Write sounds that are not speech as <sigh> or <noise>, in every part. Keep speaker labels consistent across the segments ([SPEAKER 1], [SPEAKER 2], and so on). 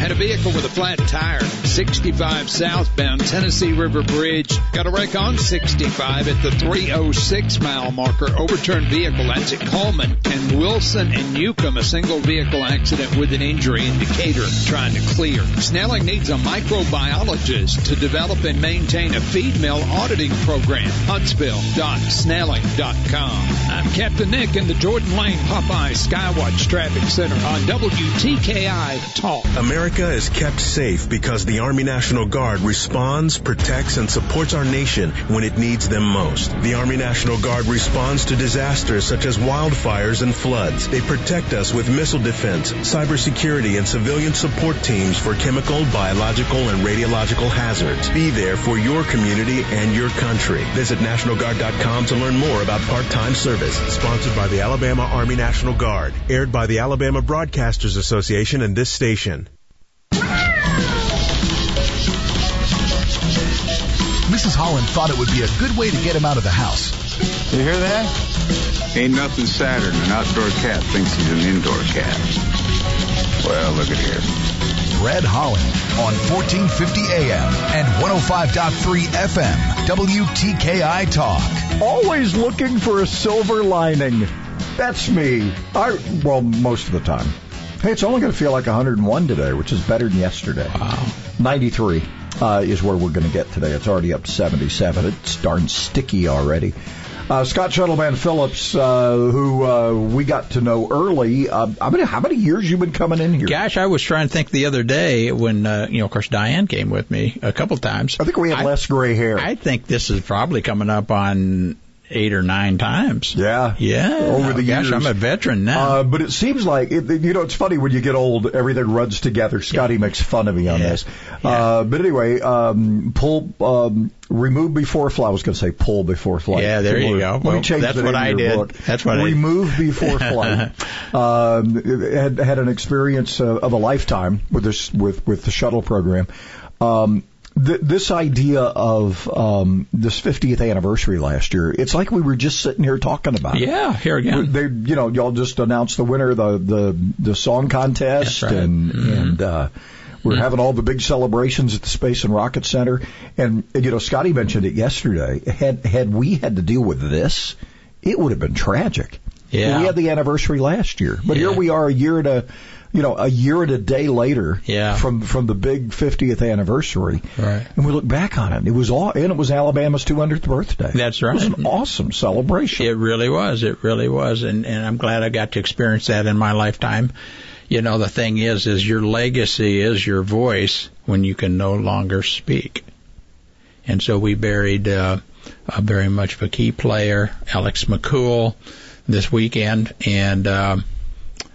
[SPEAKER 1] Had a vehicle with a flat tire, 65 southbound Tennessee River Bridge. Got a wreck on 65 at the 306 mile marker. Overturned vehicle. That's at Coleman and Wilson and Newcomb. A single vehicle accident with an injury indicator Trying to clear. Snelling needs a microbiologist to develop and maintain a feed mill auditing program. Huntsville.snelling.com. I'm Captain Nick in the Jordan Lane Popeye Skywatch Traffic Center on WTKI Talk.
[SPEAKER 2] America is kept safe because the Army National Guard responds, protects, and supports our nation when it needs them most. The Army National Guard responds to disasters such as wildfires and floods. They protect us with missile defense, cybersecurity, and civilian support teams for chemical, biological, and radiological hazards. Be there for your community and your country. Visit NationalGuard.com to learn more about part-time service. Sponsored by the Alabama Army National Guard. Aired by the Alabama Broadcasters Association and this station.
[SPEAKER 3] Mrs. Holland thought it would be a good way to get him out of the house.
[SPEAKER 4] You hear that? Ain't nothing sadder than an outdoor cat thinks he's an indoor cat. Well, look at here.
[SPEAKER 3] Fred Holland on 1450 AM and 105.3 FM. WTKI Talk.
[SPEAKER 5] Always looking for a silver lining. That's me. I well, most of the time. Hey, it's only going to feel like 101 today, which is better than yesterday.
[SPEAKER 6] Wow.
[SPEAKER 5] 93 uh, is where we're going to get today. It's already up to 77. It's darn sticky already. Uh, Scott Shuttleman Phillips, uh, who uh, we got to know early. Uh, how many how many years you been coming in here?
[SPEAKER 6] Gosh, I was trying to think the other day when uh, you know, of course, Diane came with me a couple times.
[SPEAKER 5] I think we had
[SPEAKER 6] I,
[SPEAKER 5] less gray hair.
[SPEAKER 6] I think this is probably coming up on eight or nine times.
[SPEAKER 5] Yeah,
[SPEAKER 6] yeah.
[SPEAKER 5] Over the
[SPEAKER 6] Gosh,
[SPEAKER 5] years,
[SPEAKER 6] I'm a veteran now.
[SPEAKER 5] Uh, but it seems like it, you know it's funny when you get old, everything runs together. Scotty
[SPEAKER 6] yeah.
[SPEAKER 5] makes fun of me on
[SPEAKER 6] yeah.
[SPEAKER 5] this.
[SPEAKER 6] Yeah.
[SPEAKER 5] Uh, but anyway, um, pull, um, remove before flight. I was going to say pull before flight.
[SPEAKER 6] Yeah, there you go.
[SPEAKER 5] Let
[SPEAKER 6] well,
[SPEAKER 5] me change
[SPEAKER 6] that's what I did.
[SPEAKER 5] Book.
[SPEAKER 6] That's what
[SPEAKER 5] remove before flight. <laughs> um, had had an experience uh, of a lifetime with this with with the shuttle program. Um, th- this idea of um, this 50th anniversary last year, it's like we were just sitting here talking about it.
[SPEAKER 6] Yeah, here again.
[SPEAKER 5] They, you know, y'all just announced the winner of the the, the song contest,
[SPEAKER 6] right.
[SPEAKER 5] and
[SPEAKER 6] Mhm.
[SPEAKER 5] and uh, we're having all the big celebrations at the Space and Rocket Center. And you know, Scotty mentioned it yesterday. Had had we had to deal with this, it would have been tragic.
[SPEAKER 6] Yeah.
[SPEAKER 5] we had the anniversary last year, but
[SPEAKER 6] Yeah.
[SPEAKER 5] here we are a year and a, you know, a year and a day later.
[SPEAKER 6] Yeah.
[SPEAKER 5] From from the big 50th anniversary.
[SPEAKER 6] Right.
[SPEAKER 5] And we look back on it. It was all, and it was Alabama's 200th birthday.
[SPEAKER 6] That's
[SPEAKER 5] It was
[SPEAKER 6] right.
[SPEAKER 5] an awesome celebration.
[SPEAKER 6] It really was. It really was, and and I'm glad I got to experience that in my lifetime. You know, the thing is, is your legacy is your voice when you can no longer speak. And so we buried uh, a very much of a key player, Alex McCool, this weekend, and. Um,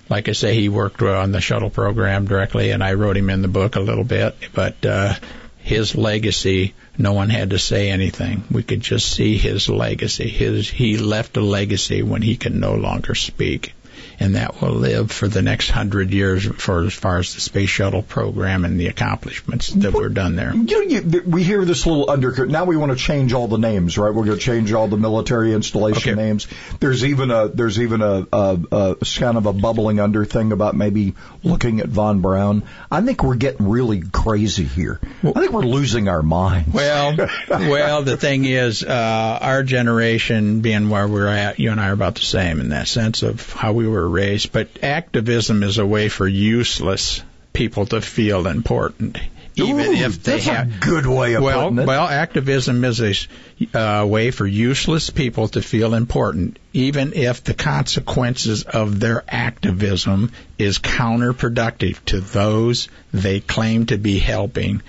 [SPEAKER 6] like I say, he worked on the shuttle program directly, and I wrote him in the book a little bit. But uh, his legacy, no one had to say anything. We could just see his legacy. His he left a legacy when he can no longer speak, and that will live for the next hundred years for as far as the space shuttle program and the accomplishments that were done there.
[SPEAKER 5] You, you, we hear this little undercurrent. Now we want to change all the names, right? We're going to change all the military installation
[SPEAKER 6] Okay.
[SPEAKER 5] names. There's even a there's even a, a, a kind of a bubbling under thing about maybe looking at von Braun. I think we're getting really crazy here. I think we're losing our minds.
[SPEAKER 6] Well, <laughs> well, the thing is, uh, our generation, being where we're at, you and I are about the same in that sense of how we were raised. But activism is a way for useless people to feel important, even
[SPEAKER 5] Ooh,
[SPEAKER 6] if they
[SPEAKER 5] that's
[SPEAKER 6] have.
[SPEAKER 5] a good way of
[SPEAKER 6] well,
[SPEAKER 5] putting it.
[SPEAKER 6] well, activism is a uh, way for useless people to feel important, even if the consequences of their activism is counterproductive to those they claim to be helping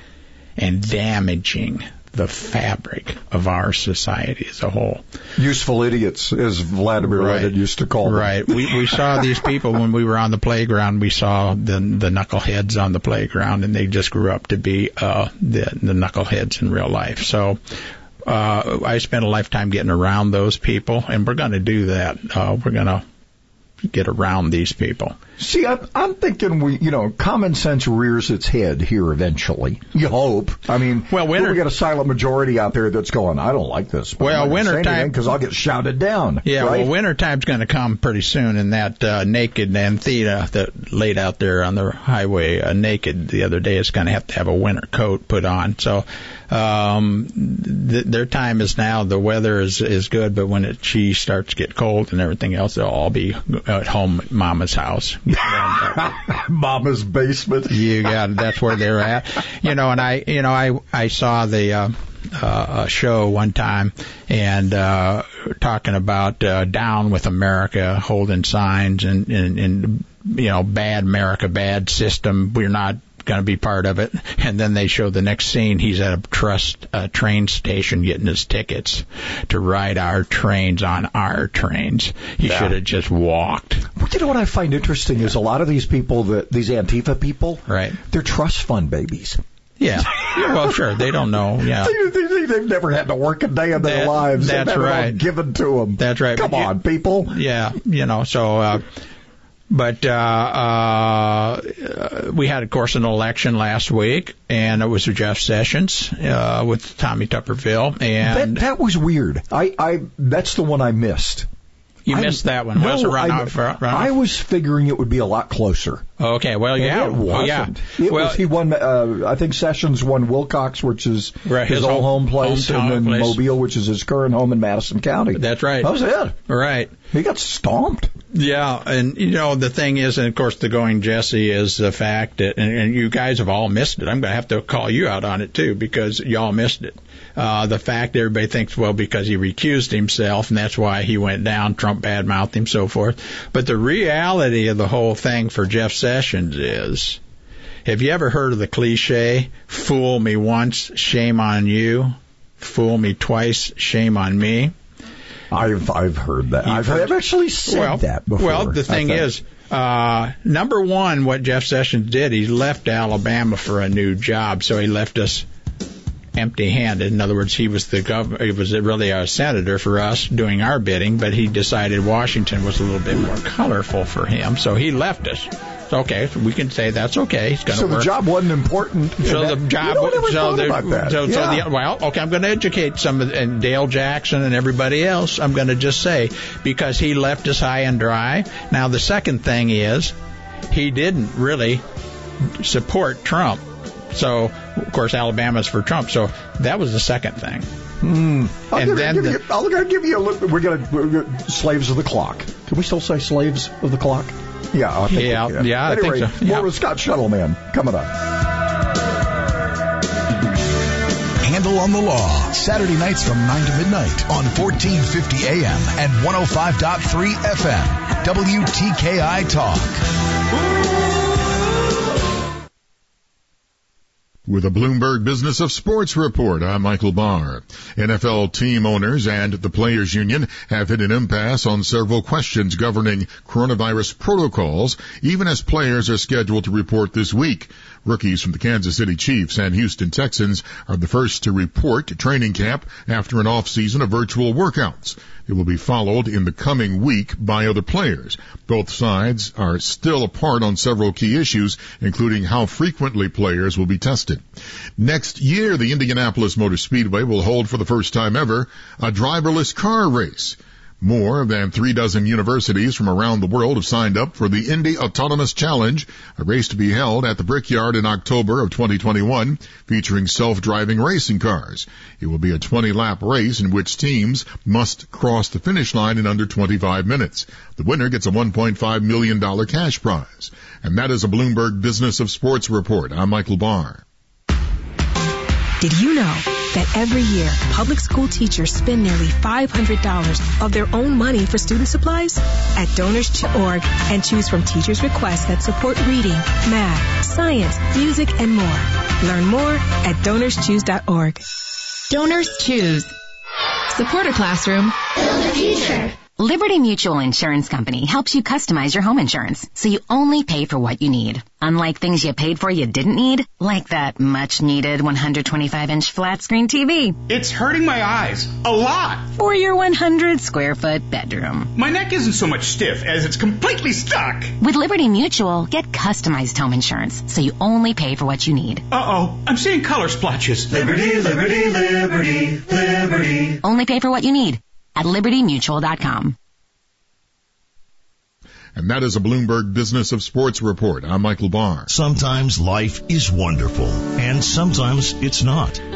[SPEAKER 6] and damaging the fabric of our society as a whole.
[SPEAKER 5] Useful idiots, as Vladimir
[SPEAKER 6] Right.
[SPEAKER 5] Lenin used to call them.
[SPEAKER 6] Right. We we saw these people when we were on the playground. We saw the the knuckleheads on the playground, and they just grew up to be uh, the the knuckleheads in real life. So. Uh, I spent a lifetime getting around those people, and we're going to do that. Uh, we're going to get around these people.
[SPEAKER 5] See, I'm, I'm thinking we, you know, common sense rears its head here eventually. You hope. I mean,
[SPEAKER 6] Well, winter-
[SPEAKER 5] we got a silent majority out there that's going, I don't like this.
[SPEAKER 6] Well, winter time
[SPEAKER 5] because I'll get shouted down.
[SPEAKER 6] Yeah,
[SPEAKER 5] right?
[SPEAKER 6] well, winter time's going to come pretty soon, and that uh, naked Antifa that laid out there on the highway uh, naked the other day is going to have to have a winter coat put on. So um, th- their time is now. The weather is is good, but when it she starts to get cold and everything else, they'll all be at home at Mama's house. <laughs>
[SPEAKER 5] Mama's basement.
[SPEAKER 6] You got it. That's where they're at. You know, and I, you know, I I saw the uh, uh, a show one time and uh, talking about uh, down with America, holding signs and, and and you know, bad America, bad system. We're not going to be part of it. And then they show the next scene. He's at a trust uh, train station getting his tickets to ride our trains on our trains. He
[SPEAKER 5] Yeah.
[SPEAKER 6] should have just walked.
[SPEAKER 5] You know what I find interesting is a lot of these people that these Antifa people,
[SPEAKER 6] Right.
[SPEAKER 5] They're trust fund babies.
[SPEAKER 6] Yeah. well, sure. They don't know. Yeah. <laughs>
[SPEAKER 5] They, they've never had to work a day in their
[SPEAKER 6] That-
[SPEAKER 5] lives.
[SPEAKER 6] That's
[SPEAKER 5] right. it all
[SPEAKER 6] right.
[SPEAKER 5] given to them.
[SPEAKER 6] That's right.
[SPEAKER 5] Come
[SPEAKER 6] you-
[SPEAKER 5] on, people.
[SPEAKER 6] Yeah, you know, so, uh, but, uh, uh, we had, of course, an election last week, and it was with Jeff Sessions, uh, with Tommy Tuberville,
[SPEAKER 5] That,
[SPEAKER 6] and
[SPEAKER 5] that was weird. I, I that's the one I missed.
[SPEAKER 6] You
[SPEAKER 5] I-
[SPEAKER 6] missed that one.
[SPEAKER 5] No,
[SPEAKER 6] was it run
[SPEAKER 5] I,
[SPEAKER 6] out for, run
[SPEAKER 5] I was figuring it would be a lot closer.
[SPEAKER 6] Okay, well, yeah,
[SPEAKER 5] it wasn't.
[SPEAKER 6] yeah.
[SPEAKER 5] It
[SPEAKER 6] well,
[SPEAKER 5] was, he won. Uh, I think Sessions won Wilcox, which is
[SPEAKER 6] Right,
[SPEAKER 5] his,
[SPEAKER 6] his
[SPEAKER 5] old
[SPEAKER 6] home-
[SPEAKER 5] place, and then
[SPEAKER 6] place.
[SPEAKER 5] Mobile, which is his current home in Madison County.
[SPEAKER 6] That's right.
[SPEAKER 5] That was it.
[SPEAKER 6] right.
[SPEAKER 5] He got stomped.
[SPEAKER 6] Yeah, and you know the thing is, and of course the going Jesse is the fact that, and, and you guys have all missed it. I'm going to have to call you out on it too because y'all missed it. Uh, the fact everybody thinks, well, because he recused himself and that's why he went down, Trump badmouthed him, so forth. But the reality of the whole thing for Jeff Sessions is, have you ever heard of the cliche, fool me once, shame on you, fool me twice, shame on me?
[SPEAKER 5] I've I've heard that. I've,
[SPEAKER 6] heard-
[SPEAKER 5] I've actually said
[SPEAKER 6] well,
[SPEAKER 5] that before.
[SPEAKER 6] Well, the thing is, uh, number one, what Jeff Sessions did, he left Alabama for a new job, so he left us empty-handed. In other words, he was the gov- he was really a senator for us doing our bidding, but he decided Washington was a little bit more colorful for him, so he left us. So, okay, so we can say that's okay. He's going to
[SPEAKER 5] so the job wasn't important.
[SPEAKER 6] So
[SPEAKER 5] and
[SPEAKER 6] the job,
[SPEAKER 5] you know,
[SPEAKER 6] so the,
[SPEAKER 5] about that.
[SPEAKER 6] so, so the, well, okay, I'm going to educate some of the, and Dale Jackson and everybody else. I'm going to just say because he left us high and dry. Now the second thing is he didn't really support Trump. So of course Alabama's for Trump. So that was the second thing. Hmm.
[SPEAKER 5] I'll
[SPEAKER 6] and
[SPEAKER 5] give,
[SPEAKER 6] then
[SPEAKER 5] give
[SPEAKER 6] the-
[SPEAKER 5] you, I'm going to give you a look. We're going to slaves of the clock. Can we still say slaves of the clock? Yeah, I think we
[SPEAKER 6] Yeah,
[SPEAKER 5] can.
[SPEAKER 6] yeah, I think
[SPEAKER 5] Anyway,
[SPEAKER 6] so,
[SPEAKER 5] more with Scott Shuttleman coming up.
[SPEAKER 3] Handle on the Law, Saturday nights from 9 to midnight on 1450 AM and 105.3 FM. WTKI Talk.
[SPEAKER 7] With a Bloomberg Business of Sports report, I'm Michael Barr. NFL team owners and the Players Union have hit an impasse on several questions governing coronavirus protocols, even as players are scheduled to report this week. Rookies from the Kansas City Chiefs and Houston Texans are the first to report to training camp after an off-season of virtual workouts. It will be followed in the coming week by other players. Both sides are still apart on several key issues, including how frequently players will be tested. Next year, the Indianapolis Motor Speedway will hold for the first time ever a driverless car race. More than three dozen universities from around the world have signed up for the Indy Autonomous Challenge, a race to be held at the Brickyard in October of 2021, featuring self-driving racing cars. It will be a 20-lap race in which teams must cross the finish line in under 25 minutes. The winner gets a $1.5 million cash prize. And that is a Bloomberg Business of Sports report. I'm Michael Barr.
[SPEAKER 8] Did you know that every year public school teachers spend nearly $500 of their own money for student supplies? At donors.org and choose from teachers' requests that support reading, math, science, music, and more. Learn more at donorschoose.org.
[SPEAKER 9] Donors choose. Support a classroom.
[SPEAKER 10] Build a future.
[SPEAKER 9] Liberty Mutual Insurance Company helps you customize your home insurance so you only pay for what you need. Unlike things you paid for you didn't need, like that much needed 125 inch flat screen TV.
[SPEAKER 10] It's hurting my eyes a lot.
[SPEAKER 9] For your 100 square foot bedroom.
[SPEAKER 10] My neck isn't so much stiff as it's completely stuck.
[SPEAKER 9] With Liberty Mutual, get customized home insurance so you only pay for what you need.
[SPEAKER 10] Uh oh, I'm seeing color splotches.
[SPEAKER 11] Liberty, liberty, liberty, liberty.
[SPEAKER 9] Only pay for what you need at libertymutual.com.
[SPEAKER 7] And that is a Bloomberg Business of Sports report. I'm Michael Barr.
[SPEAKER 12] Sometimes life is wonderful, and sometimes it's not.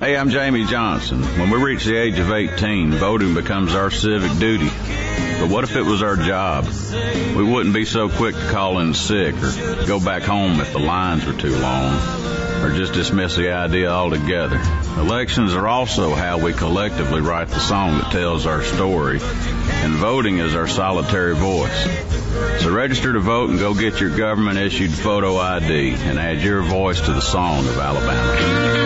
[SPEAKER 4] Hey, I'm Jamie Johnson. When we reach the age of 18, voting becomes our civic duty. But what if it was our job? We wouldn't be so quick to call in sick or go back home if the lines were too long or just dismiss the idea altogether. Elections are also how we collectively write the song that tells our story, and voting is our solitary voice. So register to vote and go get your government issued photo ID and add your voice to the song of Alabama.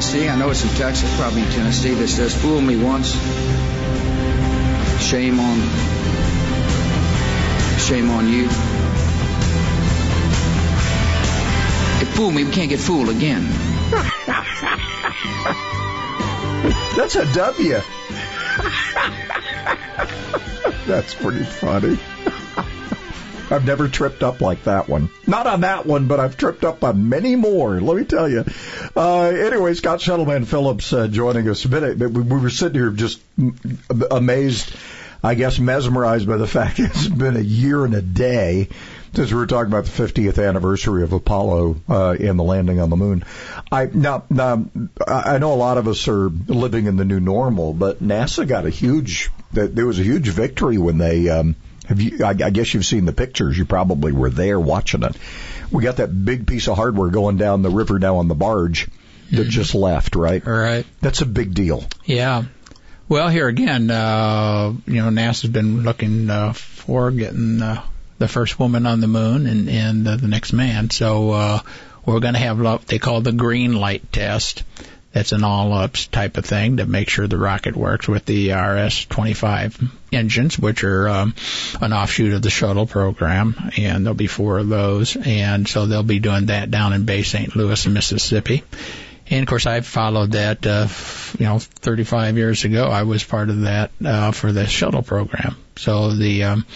[SPEAKER 13] Tennessee, I know it's in Texas, probably in Tennessee, that says, fool me once, shame on shame on you. If fool me, we can't get fooled again. <laughs>
[SPEAKER 5] That's a W. <laughs> That's pretty funny. I've never tripped up like that one. Not on that one, but I've tripped up on many more. Let me tell you. Uh, anyway, Scott Shuttleman Phillips uh, joining us. But We were sitting here just amazed I guess mesmerized by the <laughs> fact it's been a year and a day since we were talking about the 50th anniversary of Apollo uh, and the landing on the moon. I now, now I know a lot of us are living in the new normal, but NASA got a huge there was a huge victory when they um, have you. I, I guess you've seen the pictures. You probably were there watching it. We got that big piece of hardware going down the river now on the barge that mm-hmm. just left, right?
[SPEAKER 6] Right.
[SPEAKER 5] That's a big deal.
[SPEAKER 6] Yeah. Well, here again, uh, you know, NASA's been looking uh, for getting uh, the first woman on the moon and and uh, the next man. So uh, we're going to have what they call the green light test. That's an all-ups type of thing to make sure the rocket works with the RS-25 engines, which are um, an offshoot of the shuttle program, and there'll be four of those, and so they'll be doing that down in Bay St. Louis, Mississippi. And of course, I followed that. Uh, you know, 35 years ago, I was part of that uh, for the shuttle program. So the um,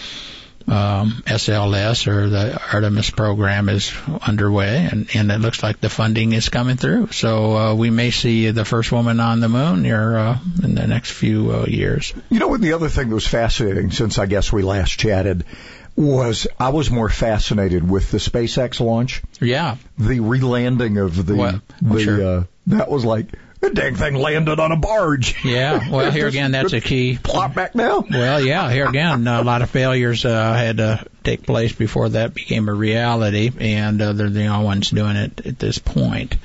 [SPEAKER 6] um, SLS or the Artemis program is underway, and, and it looks like the funding is coming through. So uh, we may see the first woman on the moon here uh, in the next few uh, years.
[SPEAKER 5] You know, the other thing that was fascinating since I guess we last chatted was I was more fascinated with the SpaceX launch.
[SPEAKER 6] Yeah.
[SPEAKER 5] The relanding of the
[SPEAKER 6] well,
[SPEAKER 5] the
[SPEAKER 6] sure.
[SPEAKER 5] uh, that was like the dang thing landed on a barge.
[SPEAKER 6] Yeah. Well, here again, that's a key. <laughs>
[SPEAKER 5] Plot back now.
[SPEAKER 6] Well, yeah. Here again, a lot of failures uh, had to take place before that became a reality, and uh, they're the only ones doing it at this point.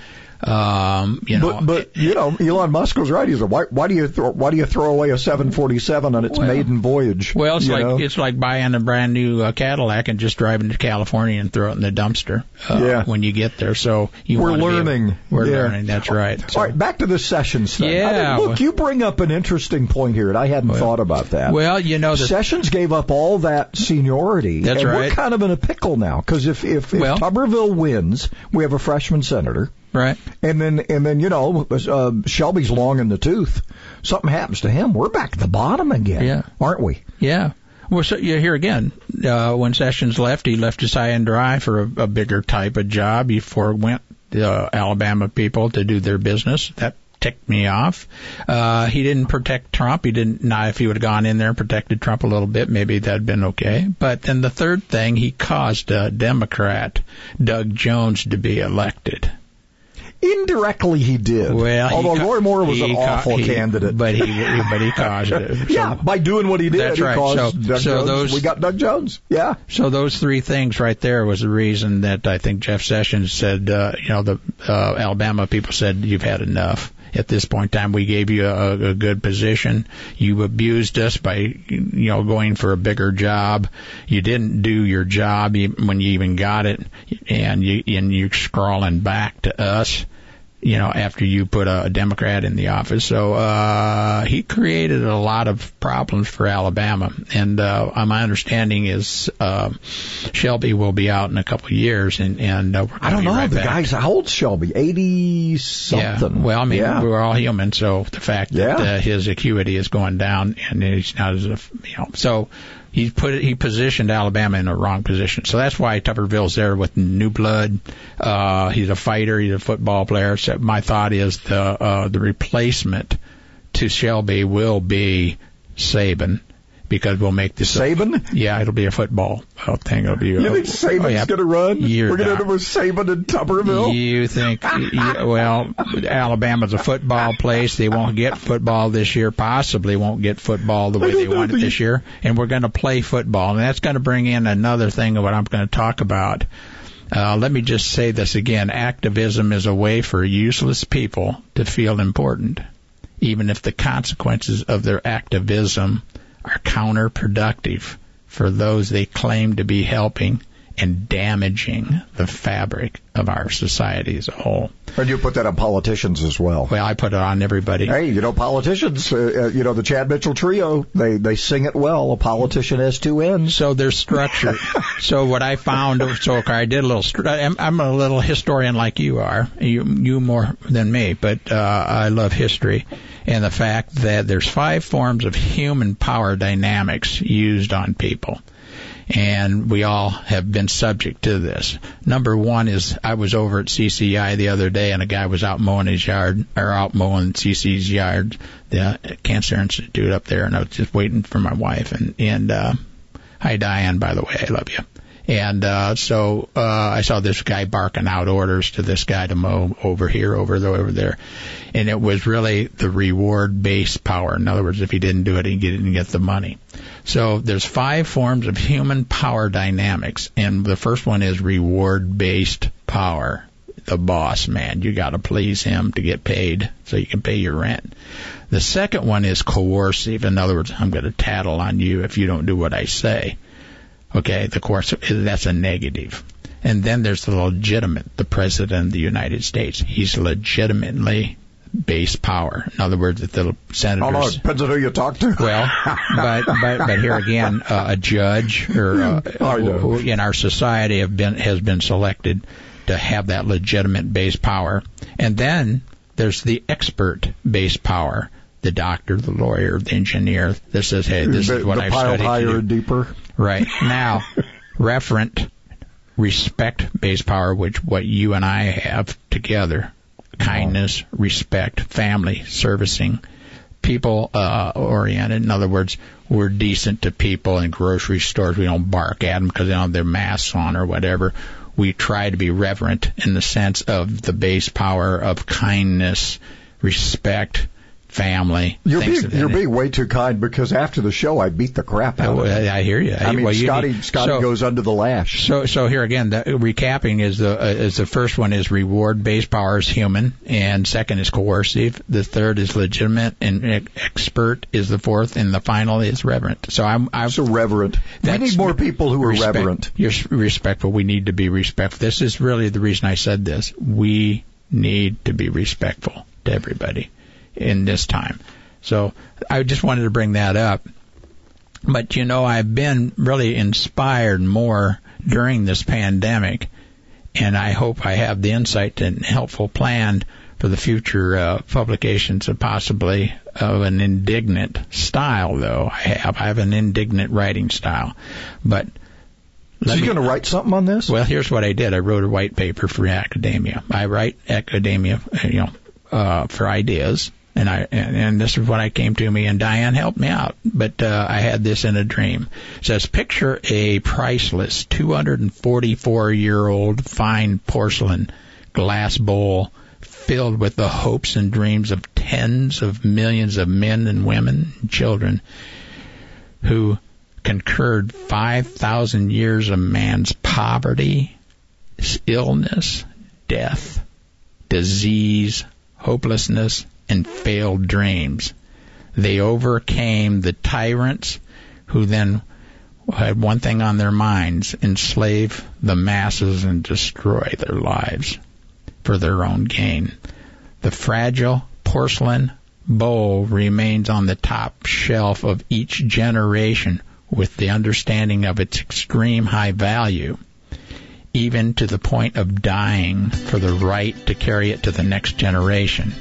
[SPEAKER 6] Um, you know,
[SPEAKER 5] but, but you know, Elon Musk was right. He said, "Why, why do you th- why do you throw away a 747 on its well, maiden voyage?"
[SPEAKER 6] Well, it's like
[SPEAKER 5] know?
[SPEAKER 6] it's like buying a brand new uh, Cadillac and just driving to California and throw it in the dumpster. Uh,
[SPEAKER 5] yeah.
[SPEAKER 6] when you get there. So you
[SPEAKER 5] we're learning.
[SPEAKER 6] Able, we're
[SPEAKER 5] yeah.
[SPEAKER 6] learning. That's right.
[SPEAKER 5] So. All right, back to the sessions thing.
[SPEAKER 6] Yeah.
[SPEAKER 5] I mean, look, you bring up an interesting point here, and I hadn't
[SPEAKER 6] well,
[SPEAKER 5] thought about that.
[SPEAKER 6] Well, you know, the,
[SPEAKER 5] Sessions gave up all that seniority.
[SPEAKER 6] That's
[SPEAKER 5] and
[SPEAKER 6] right.
[SPEAKER 5] We're kind of in a pickle now because if if, if
[SPEAKER 6] well,
[SPEAKER 5] Tuberville wins, we have a freshman senator.
[SPEAKER 6] Right.
[SPEAKER 5] And then, and then, you know, uh, Shelby's long in the tooth. Something happens to him. We're back at the bottom again.
[SPEAKER 6] Yeah.
[SPEAKER 5] Aren't we?
[SPEAKER 6] Yeah. Well, so you here again. Uh, when Sessions left, he left his high and dry for a, a bigger type of job. He forewent the uh, Alabama people to do their business. That ticked me off. Uh, he didn't protect Trump. He didn't. Now, if he would have gone in there and protected Trump a little bit, maybe that'd been okay. But then the third thing, he caused a Democrat, Doug Jones, to be elected.
[SPEAKER 5] Indirectly, he did.
[SPEAKER 6] Well,
[SPEAKER 5] although
[SPEAKER 6] he,
[SPEAKER 5] Roy Moore was an awful
[SPEAKER 6] he,
[SPEAKER 5] candidate,
[SPEAKER 6] but he but he caused it. <laughs> So,
[SPEAKER 5] yeah, by doing what he did,
[SPEAKER 6] that's
[SPEAKER 5] he
[SPEAKER 6] right.
[SPEAKER 5] caused
[SPEAKER 6] so,
[SPEAKER 5] Doug
[SPEAKER 6] so
[SPEAKER 5] Jones.
[SPEAKER 6] those
[SPEAKER 5] we got Doug Jones. Yeah.
[SPEAKER 6] So those three things right there was the reason that I think Jeff Sessions said, uh, you know, the uh, Alabama people said you've had enough. At this point in time, we gave you a, a good position. You abused us by, you know, going for a bigger job. You didn't do your job when you even got it, and you and you're scrawling back to us you know, after you put a, Democrat in the office. So uh, he created a lot of problems for Alabama. And uh, my understanding is uh, Shelby will be out in a couple of years, and and uh, we're
[SPEAKER 5] I don't know.
[SPEAKER 6] Right
[SPEAKER 5] the
[SPEAKER 6] back.
[SPEAKER 5] guy's how old Shelby? Eighty something.
[SPEAKER 6] Yeah. Well, I mean,
[SPEAKER 5] yeah.
[SPEAKER 6] we're all human, so the fact that
[SPEAKER 5] Yeah.
[SPEAKER 6] uh, his acuity is going down and he's not as a, you know, so he put he positioned Alabama in the wrong position. So that's why Tuberville's there with new blood. Uh, he's a fighter. He's a football player. So my thought is the uh, the replacement to Shelby will be Saban. Because we'll make this
[SPEAKER 5] Saban?
[SPEAKER 6] yeah, it'll be a football uh, thing. It'll be.
[SPEAKER 5] You
[SPEAKER 6] uh,
[SPEAKER 5] think Saban's
[SPEAKER 6] oh, yeah.
[SPEAKER 5] going to run? We're going to
[SPEAKER 6] not.
[SPEAKER 5] end up with Saban and Tuberville.
[SPEAKER 6] You think, you, well, Alabama's a football place. They won't get football this year, possibly won't get football the way they want it this year. And we're going to play football. And that's going to bring in another thing of what I'm going to talk about. Uh, let me just say this again. Activism is a way for useless people to feel important, even if the consequences of their activism are counterproductive for those they claim to be helping and damaging the fabric of our society as a whole.
[SPEAKER 5] And you put that on politicians as well.
[SPEAKER 6] Well, I put it on everybody.
[SPEAKER 5] Hey, you know, politicians, uh, uh, you know, the Chad Mitchell trio, they, they sing it well. A politician has two ends.
[SPEAKER 6] So there's structure. <laughs> so what I found, so okay, I did a little. I'm, I'm a little historian like you are. You you more than me, but uh, I love history and the fact that there's five forms of human power dynamics used on people. And we all have been subject to this. Number one is I was over at CCI the other day and a guy was out mowing his yard, or out mowing CC's yard, the Cancer Institute up there, and I was just waiting for my wife. And, and, uh, hi Diane, by the way, I love you. And uh, so uh, I saw this guy barking out orders to this guy to mow over here, over there, over there, and it was really the reward-based power. In other words, if he didn't do it, he didn't get the money. So there's five forms of human power dynamics, and the first one is reward-based power. The boss man, you got to please him to get paid, so you can pay your rent. The second one is coercive. In other words, I'm going to tattle on you if you don't do what I say. Okay, the course that's a negative. And then there's the legitimate, the president of the United States. He's legitimately based power. In other words, if the
[SPEAKER 5] Oh, no, it depends on who you talk to. <laughs>
[SPEAKER 6] Well, but but but here again, uh, a judge or uh, <laughs>
[SPEAKER 5] know.
[SPEAKER 6] who in our society have been has been selected to have that legitimate base power, and then there's the expert base power. The doctor, the lawyer, the engineer that says, "Hey, this
[SPEAKER 5] the,
[SPEAKER 6] is what I've studied." to
[SPEAKER 5] higher
[SPEAKER 6] do."
[SPEAKER 5] and deeper.
[SPEAKER 6] Right. Now, <laughs> referent respect based power, which what you and I have together, kindness, respect, family, servicing, people uh, oriented. In other words, we're decent to people in grocery stores. We don't bark at them because they don't have their masks on or whatever. We try to be reverent in the sense of the base power of kindness, respect, family.
[SPEAKER 5] You're being you're being way too kind because after the show I beat the crap out of
[SPEAKER 6] I. I hear you.
[SPEAKER 5] I mean,
[SPEAKER 6] Well, you
[SPEAKER 5] Scotty
[SPEAKER 6] need-
[SPEAKER 5] Scotty
[SPEAKER 6] so-
[SPEAKER 5] goes under the lash.
[SPEAKER 6] So, so here again, the recapping is the uh, is the first one is reward based power is human, and second is coercive. The third is legitimate, and expert is the fourth, and the final is reverent. So I'm I'm
[SPEAKER 5] so reverent. We need more people who are
[SPEAKER 6] respect-
[SPEAKER 5] reverent.
[SPEAKER 6] You're respectful. We need to be respectful. This is really the reason I said this. We need to be respectful to everybody in this time. So I just wanted to bring that up. But you know, I've been really inspired more during this pandemic, and I hope I have the insight and helpful plan for the future uh, publications of possibly of an indignant style. Though I have, I have an indignant writing style, but.
[SPEAKER 5] He
[SPEAKER 6] me-
[SPEAKER 5] going to write something on this?
[SPEAKER 6] well, here's what I did. I wrote a white paper for academia. I write academia, you know, uh, for ideas, and I and, and this is what I came to me, and Diane helped me out. But uh, I had this in a dream. It says, picture a priceless 244 year old fine porcelain glass bowl filled with the hopes and dreams of tens of millions of men and women and children who concurred 5,000 years of man's poverty, illness, death, disease, hopelessness, and failed dreams. They overcame the tyrants who then had one thing on their minds enslave the masses and destroy their lives for their own gain. The fragile porcelain bowl remains on the top shelf of each generation with the understanding of its extreme high value, even to the point of dying for the right to carry it to the next generation.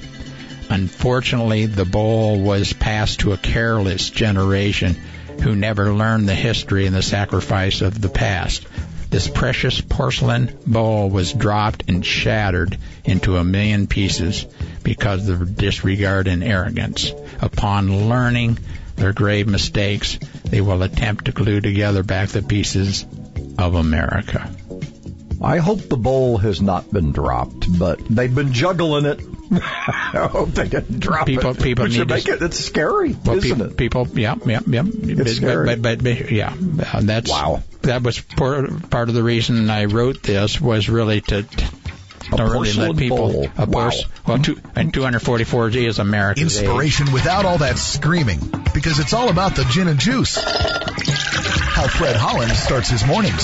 [SPEAKER 6] Unfortunately, the bowl was passed to a careless generation who never learned the history and the sacrifice of the past. This precious porcelain bowl was dropped and shattered into a million pieces because of disregard and arrogance. Upon learning their grave mistakes, they will attempt to glue together back the pieces of America.
[SPEAKER 5] I hope the bowl has not been dropped, but they've been juggling it. <laughs> I hope they didn't drop
[SPEAKER 6] people,
[SPEAKER 5] it.
[SPEAKER 6] People
[SPEAKER 5] Which
[SPEAKER 6] need
[SPEAKER 5] make
[SPEAKER 6] to,
[SPEAKER 5] it. It's scary,
[SPEAKER 6] well,
[SPEAKER 5] isn't
[SPEAKER 6] pe-
[SPEAKER 5] it?
[SPEAKER 6] People, yeah, yeah, yeah.
[SPEAKER 5] It's
[SPEAKER 6] but,
[SPEAKER 5] scary.
[SPEAKER 6] But, but, but, yeah, uh, that's
[SPEAKER 5] Wow.
[SPEAKER 6] That was part, part of the reason I wrote this was really to. to
[SPEAKER 5] A
[SPEAKER 6] to really let people,
[SPEAKER 5] bowl.
[SPEAKER 6] a
[SPEAKER 5] Wow.
[SPEAKER 6] pors- well, two, and 244 G is America's age.
[SPEAKER 3] Inspiration without all that screaming, because it's all about the gin and juice. How Fred Holland starts his mornings.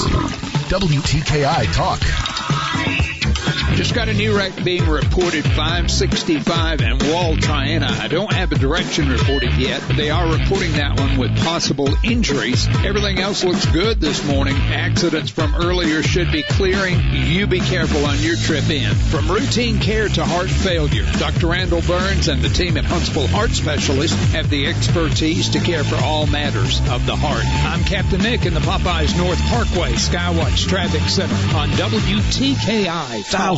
[SPEAKER 3] WTKI Talk.
[SPEAKER 1] Just got a new wreck being reported 565 and Wall Triana. I don't have a direction reported yet, but they are reporting that one with possible injuries. Everything else looks good this morning. Accidents from earlier should be clearing. You be careful on your trip in. From routine care to heart failure, Dr. Randall Burns and the team at Huntsville Heart Specialists have the expertise to care for all matters of the heart. I'm Captain Nick in the Popeyes North Parkway Skywatch Traffic Center on WTKI.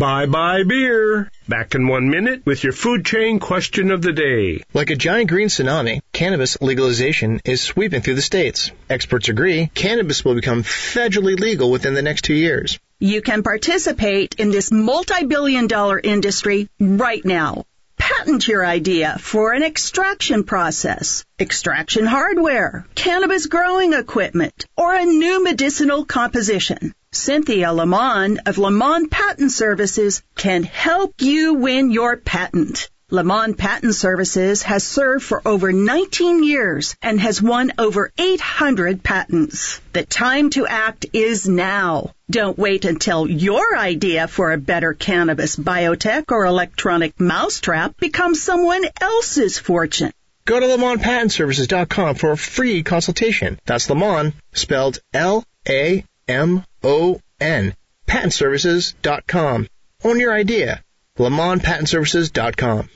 [SPEAKER 14] Bye bye beer. Back in one minute with your food chain question of the day.
[SPEAKER 15] Like a giant green tsunami, cannabis legalization is sweeping through the states. Experts agree cannabis will become federally legal within the next two years.
[SPEAKER 16] You can participate in this multi-billion dollar industry right now. Patent your idea for an extraction process, extraction hardware, cannabis growing equipment, or a new medicinal composition. Cynthia Lamont of Lamont Patent Services can help you win your patent. Lamont Patent Services has served for over 19 years and has won over 800 patents. The time to act is now. Don't wait until your idea for a better cannabis biotech or electronic mousetrap becomes someone else's fortune.
[SPEAKER 15] Go to LamontPatentServices.com for a free consultation. That's Lamont, spelled L-A-M-O-N. PatentServices.com. Own your idea. LamontPatentServices.com.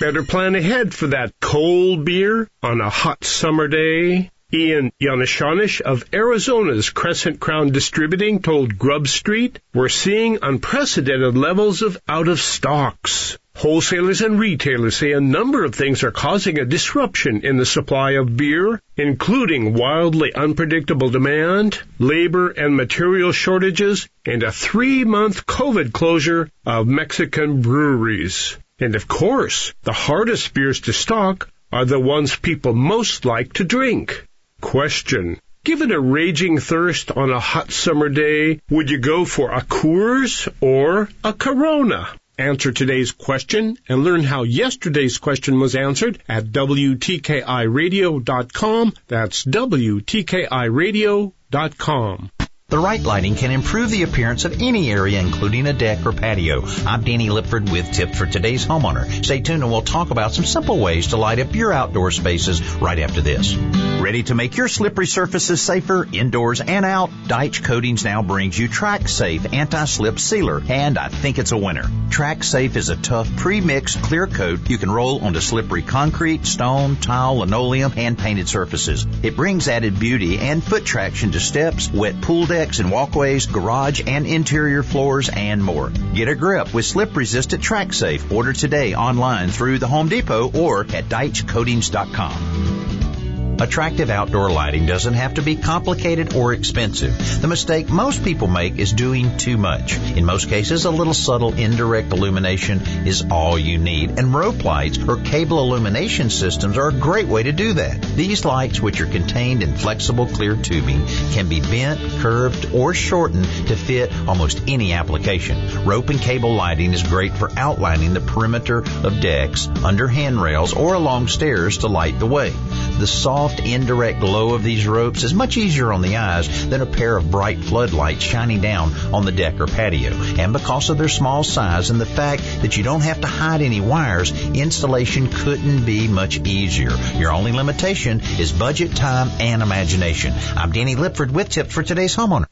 [SPEAKER 14] Better plan ahead for that cold beer on a hot summer day. Ian Yanishanish of Arizona's Crescent Crown Distributing told Grub Street, we're seeing unprecedented levels of out of stocks. Wholesalers and retailers say a number of things are causing a disruption in the supply of beer, including wildly unpredictable demand, labor and material shortages, and a three-month COVID closure of Mexican breweries. And of course, the hardest beers to stock are the ones people most like to drink. Question. Given a raging thirst on a hot summer day, would you go for a Coors or a Corona? Answer today's question and learn how yesterday's question was answered at WTKIRadio.com. That's WTKIRadio.com.
[SPEAKER 17] The right lighting can improve the appearance of any area, including a deck or patio. I'm Danny Lipford with tips for today's homeowner. Stay tuned and we'll talk about some simple ways to light up your outdoor spaces right after this. Ready to make your slippery surfaces safer indoors and out? Daich Coatings now brings you Track Safe Anti-Slip Sealer, and I think it's a winner. Track Safe is a tough pre-mixed clear coat you can roll onto slippery concrete, stone, tile, linoleum, and painted surfaces. It brings added beauty and foot traction to steps, wet pool decks and walkways, garage and interior floors, and more. Get a grip with slip-resistant Track Safe. Order today online through the Home Depot or at DaichCoatings.com. Attractive outdoor lighting doesn't have to be complicated or expensive. The mistake most people make is doing too much. In most cases, a little subtle indirect illumination is all you need, and rope lights or cable illumination systems are a great way to do that. These lights, which are contained in flexible clear tubing, can be bent, curved, or shortened to fit almost any application. Rope and cable lighting is great for outlining the perimeter of decks, under handrails, or along stairs to light the way. The soft, indirect glow of these ropes is much easier on the eyes than a pair of bright floodlights shining down on the deck or patio. And because of their small size and the fact that you don't have to hide any wires, installation couldn't be much easier. Your only limitation is budget, time, and imagination. I'm Danny Lipford with tips for today's homeowner.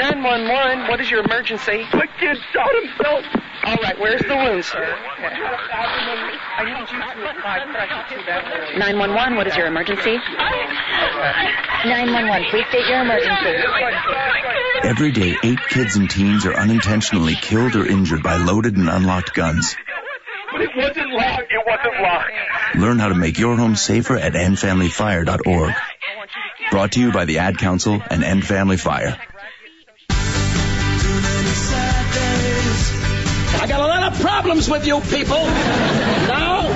[SPEAKER 18] 911, what is your emergency?
[SPEAKER 19] The kid shot himself.
[SPEAKER 18] All right, where's the wound, sir? I need you to apply pressure to that area.
[SPEAKER 20] 911, what is your emergency? 911, please state your emergency.
[SPEAKER 21] Every day, eight kids and teens are unintentionally killed or injured by loaded and unlocked guns.
[SPEAKER 19] But it wasn't locked. It wasn't locked.
[SPEAKER 21] Learn how to make your home safer at endfamilyfire.org. Brought to you by the Ad Council and End Family Fire.
[SPEAKER 22] I got a lot of problems with you people. Now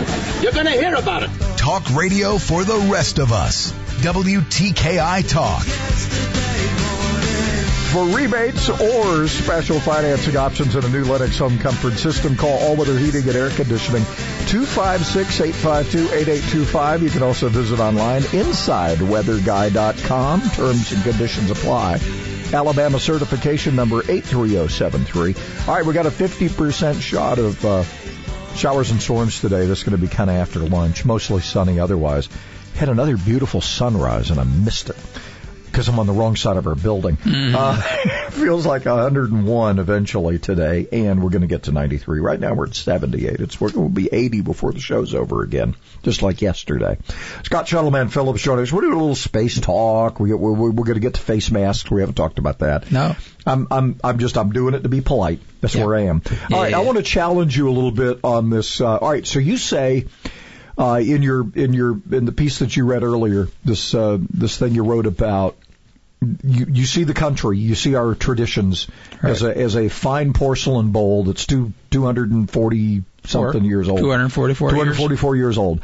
[SPEAKER 22] you're going to hear about it.
[SPEAKER 3] Talk radio for the rest of us. WTKI Talk.
[SPEAKER 5] For rebates or special financing options in a new Lennox home comfort system, call All Weather Heating and Air Conditioning 256-852-8825. You can also visit online insideweatherguy.com. Terms and conditions apply. Alabama certification number 83073. All right, we got a 50% shot of uh, showers and storms today. That's going to be kind of after lunch, mostly sunny otherwise. Had another beautiful sunrise and I missed it because I'm on the wrong side of our building. Mm-hmm. Uh, <laughs> feels like 101 eventually today, and we're going to get to 93. Right now we're at 78. It's we're going to be 80 before the show's over again, just like yesterday. Scott Shuttleman Phillips joining us. We're doing a little space talk. We, we're, we're going to get to face masks. We haven't talked about that.
[SPEAKER 6] No.
[SPEAKER 5] I'm I'm I'm just I'm doing it to be polite. That's yeah. where I am. All right, yeah. I want to challenge you a little bit on this. Uh, all right, so you say uh, in your in your in the piece that you read earlier, this uh, this thing you wrote about you, you see the country, you see our traditions right. as a as a fine porcelain bowl that's two two hundred and forty something years old.
[SPEAKER 6] Two hundred forty four.
[SPEAKER 5] Two hundred forty four years old.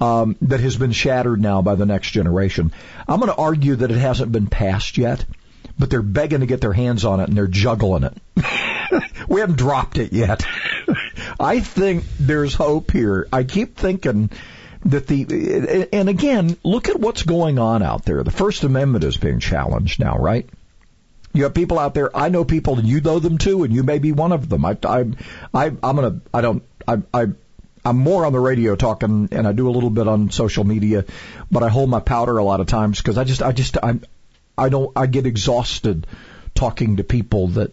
[SPEAKER 5] Um, that has been shattered now by the next generation. I'm going to argue that it hasn't been passed yet, but they're begging to get their hands on it and they're juggling it. <laughs> we haven't dropped it yet. <laughs> I think there's hope here. I keep thinking that the and again, look at what's going on out there. The First Amendment is being challenged now, right? You have people out there. I know people, and you know them too, and you may be one of them. I, I, I I'm gonna. I don't. I, I, I'm more on the radio talking, and I do a little bit on social media, but I hold my powder a lot of times because I just, I just, I'm, I don't, I get exhausted talking to people that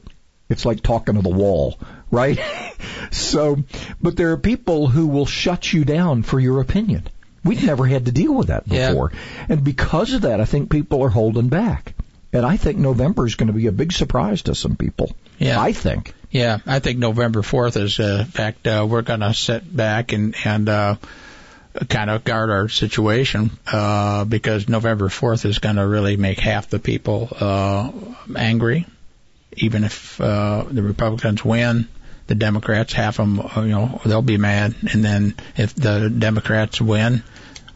[SPEAKER 5] it's like talking to the wall, right? <laughs> so, but there are people who will shut you down for your opinion. We've never had to deal with that before. And because of that, I think people are holding back. And I think November is going to be a big surprise to some people.
[SPEAKER 6] Yeah.
[SPEAKER 5] I think.
[SPEAKER 6] Yeah, I think November 4th is, uh, in fact, uh, we're going to sit back and, and, uh, kind of guard our situation, uh, because November 4th is going to really make half the people, uh, angry. Even if, uh, the Republicans win, the Democrats, half them, uh, you know, they'll be mad. And then if the Democrats win,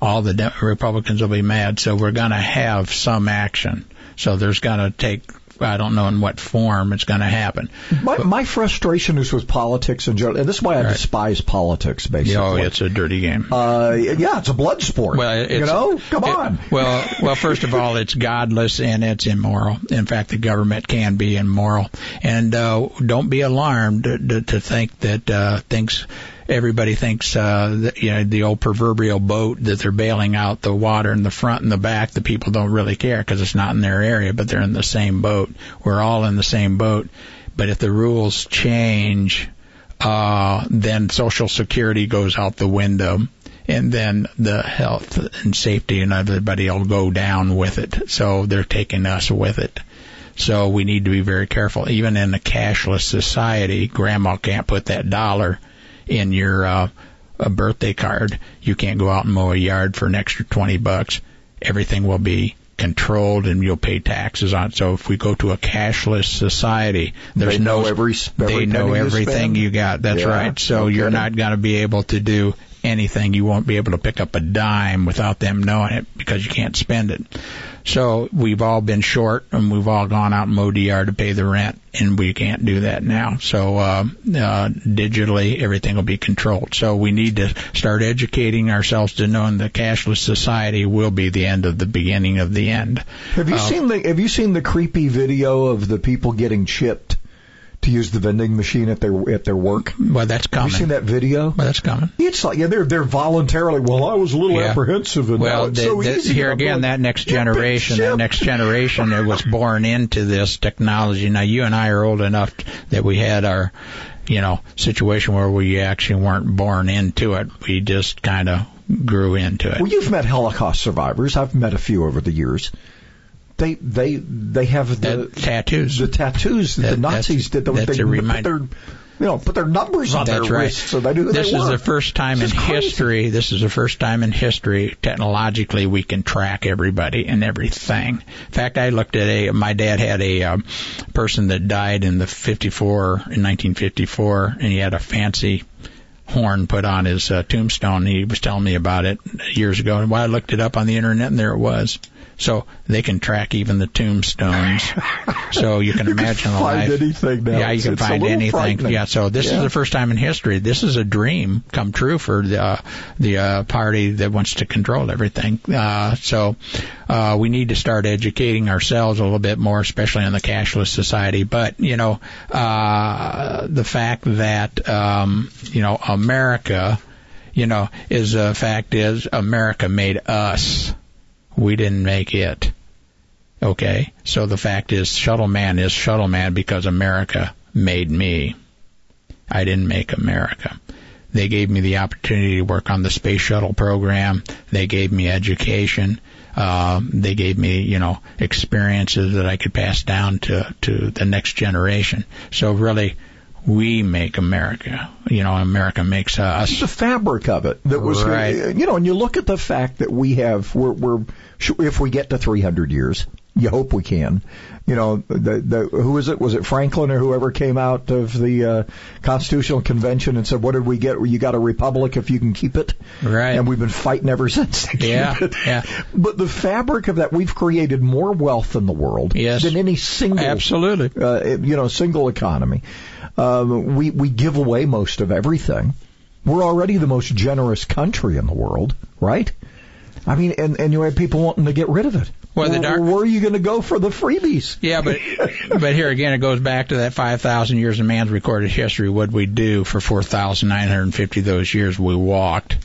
[SPEAKER 6] all the De- Republicans will be mad. So we're going to have some action. So there's going to take, I don't know in what form it's going to happen.
[SPEAKER 5] My, my frustration is with politics in general, and this is why I despise politics. Basically,
[SPEAKER 6] Oh, it's a dirty game.
[SPEAKER 5] uh, yeah, it's a blood sport.
[SPEAKER 6] Well,
[SPEAKER 5] you know, come
[SPEAKER 6] it-
[SPEAKER 5] on.
[SPEAKER 6] well, well, first of all, it's godless and it's immoral. In fact, the government can be immoral, and uh, don't be alarmed to, to, to think that uh, thinks everybody thinks uh, that, you know the old proverbial boat that they're bailing out the water in the front and the back. The people don't really care because it's not in their area, but they're in the same boat. We're all in the same boat. But if the rules change, uh, then Social Security goes out the window, and then the health and safety and everybody will go down with it. So they're taking us with it. So we need to be very careful. Even in a cashless society, grandma can't put that dollar in your uh, a birthday card. You can't go out and mow a yard for an extra 20 bucks. Everything will be controlled and you'll pay taxes on it. So if we go to a cashless society, there's
[SPEAKER 5] They
[SPEAKER 6] no
[SPEAKER 5] know every-
[SPEAKER 6] they know
[SPEAKER 5] penny you
[SPEAKER 6] everything you got. That's
[SPEAKER 5] Yeah,
[SPEAKER 6] right. So
[SPEAKER 5] no
[SPEAKER 6] you're
[SPEAKER 5] kidding.
[SPEAKER 6] not going to be able to do anything. You won't be able to pick up a dime without them knowing it because you can't spend it. So we've all been short and we've all gone out and mowed yard to pay the rent and we can't do that now. So, uh, uh, digitally everything will be controlled. So we need to start educating ourselves to knowing the cashless society will be the end of the beginning of the end.
[SPEAKER 5] Have you
[SPEAKER 6] Uh,
[SPEAKER 5] seen the Have you seen the creepy video of the people getting chipped to use the vending machine at their at their work?
[SPEAKER 6] Well, that's coming.
[SPEAKER 5] Have you seen that video?
[SPEAKER 6] Well, that's coming.
[SPEAKER 5] It's like yeah, they're they're voluntarily. Well, I was a little
[SPEAKER 6] Yeah.
[SPEAKER 5] apprehensive, and now
[SPEAKER 6] well, the-
[SPEAKER 5] so
[SPEAKER 6] the-
[SPEAKER 5] easy.
[SPEAKER 6] here
[SPEAKER 5] I'm
[SPEAKER 6] again,
[SPEAKER 5] going,
[SPEAKER 6] that next generation, that next generation that was born into this technology. Now, you and I are old enough that we had our, you know, situation where we actually weren't born into it. We just kind of grew into it.
[SPEAKER 5] Well, you've met Holocaust survivors. I've met a few over the years. They they they have the
[SPEAKER 6] tattoos.
[SPEAKER 5] The tattoos that,
[SPEAKER 6] That-
[SPEAKER 5] the Nazis did.
[SPEAKER 6] that's-
[SPEAKER 5] They,
[SPEAKER 6] that's
[SPEAKER 5] they
[SPEAKER 6] a
[SPEAKER 5] put
[SPEAKER 6] reminder.
[SPEAKER 5] their you know put their numbers on
[SPEAKER 6] That's
[SPEAKER 5] their
[SPEAKER 6] right.
[SPEAKER 5] wrists so they who
[SPEAKER 6] this
[SPEAKER 5] they
[SPEAKER 6] is the first time in
[SPEAKER 5] This is crazy.
[SPEAKER 6] history. This is the first time in history technologically we can track everybody and everything. In fact, I looked at a. My dad had a um, person that died in the 54 in 1954, and he had a fancy horn put on his uh, tombstone. He was telling me about it years ago, and well, I looked it up on the internet, and there it was. So they can track even the tombstones. so you can <laughs>
[SPEAKER 5] You
[SPEAKER 6] imagine the
[SPEAKER 5] find
[SPEAKER 6] life.
[SPEAKER 5] anything now.
[SPEAKER 6] Yeah, you
[SPEAKER 5] It's-
[SPEAKER 6] can find anything. Yeah. So this
[SPEAKER 5] Yeah.
[SPEAKER 6] is the first time in history. This is a dream come true for the uh, the uh, party that wants to control everything. Uh, so uh, we need to start educating ourselves a little bit more, especially in the cashless society. But you know, uh, the fact that um, you know America, you know, is a fact is America made us. We didn't make it. Okay, so the fact is, Shuttleman is Shuttleman because America made me. I didn't make America. They gave me the opportunity to work on the space shuttle program. They gave me education. Uh, they gave me, you know, experiences that I could pass down to to the next generation. So really, we make America. You know, America makes us.
[SPEAKER 5] It's the fabric of it that was,
[SPEAKER 6] Right.
[SPEAKER 5] you know, and you look at the fact that we have, we're, we're if we get to 300 years, you hope we can. You know, the, the, who is it? Was it Franklin or whoever came out of the uh, Constitutional Convention and said, "What did we get? You got a republic if you can keep it."
[SPEAKER 6] Right.
[SPEAKER 5] And we've been fighting ever since.
[SPEAKER 6] Yeah,
[SPEAKER 5] it.
[SPEAKER 6] yeah.
[SPEAKER 5] But the fabric of that, we've created more wealth in the world
[SPEAKER 6] Yes.
[SPEAKER 5] than any single,
[SPEAKER 6] Absolutely.
[SPEAKER 5] uh, you know, single economy. Um, we we give away most of everything. We're already the most generous country in the world, right? I mean, and and you have people wanting to get rid of it.
[SPEAKER 6] Well, the
[SPEAKER 5] where,
[SPEAKER 6] dark-
[SPEAKER 5] where are you going to go for the freebies?
[SPEAKER 6] Yeah, but <laughs> but here again, it goes back to that 5,000 years of man's recorded history. What we do for 4,950 those years, we walked.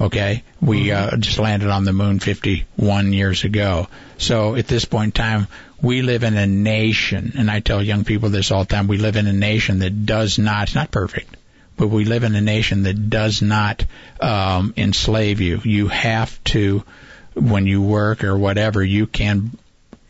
[SPEAKER 6] Okay, we uh, just landed on the moon 51 years ago. So at this point in time, we live in a nation, and I tell young people this all the time. We live in a nation that does not, it's not perfect. but we live in a nation that does not um, enslave you. You have to, when you work or whatever, you can,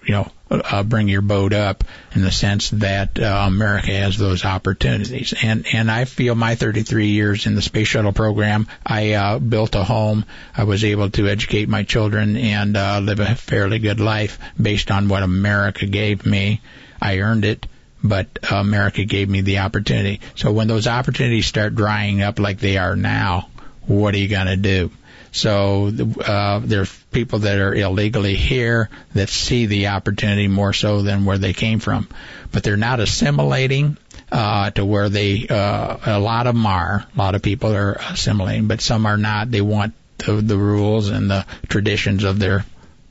[SPEAKER 6] you know, uh, bring your boat up in the sense that uh, America has those opportunities. And and I feel my 33 years in the space shuttle program, I uh, built a home. I was able to educate my children and uh, live a fairly good life based on what America gave me. I earned it but America gave me the opportunity. So when those opportunities start drying up like they are now, what are you going to do? So uh, there's people that are illegally here that see the opportunity more so than where they came from, but they're not assimilating uh, to where they. Uh, a lot of them are. A lot of people are assimilating, but some are not. They want the, the rules and the traditions of their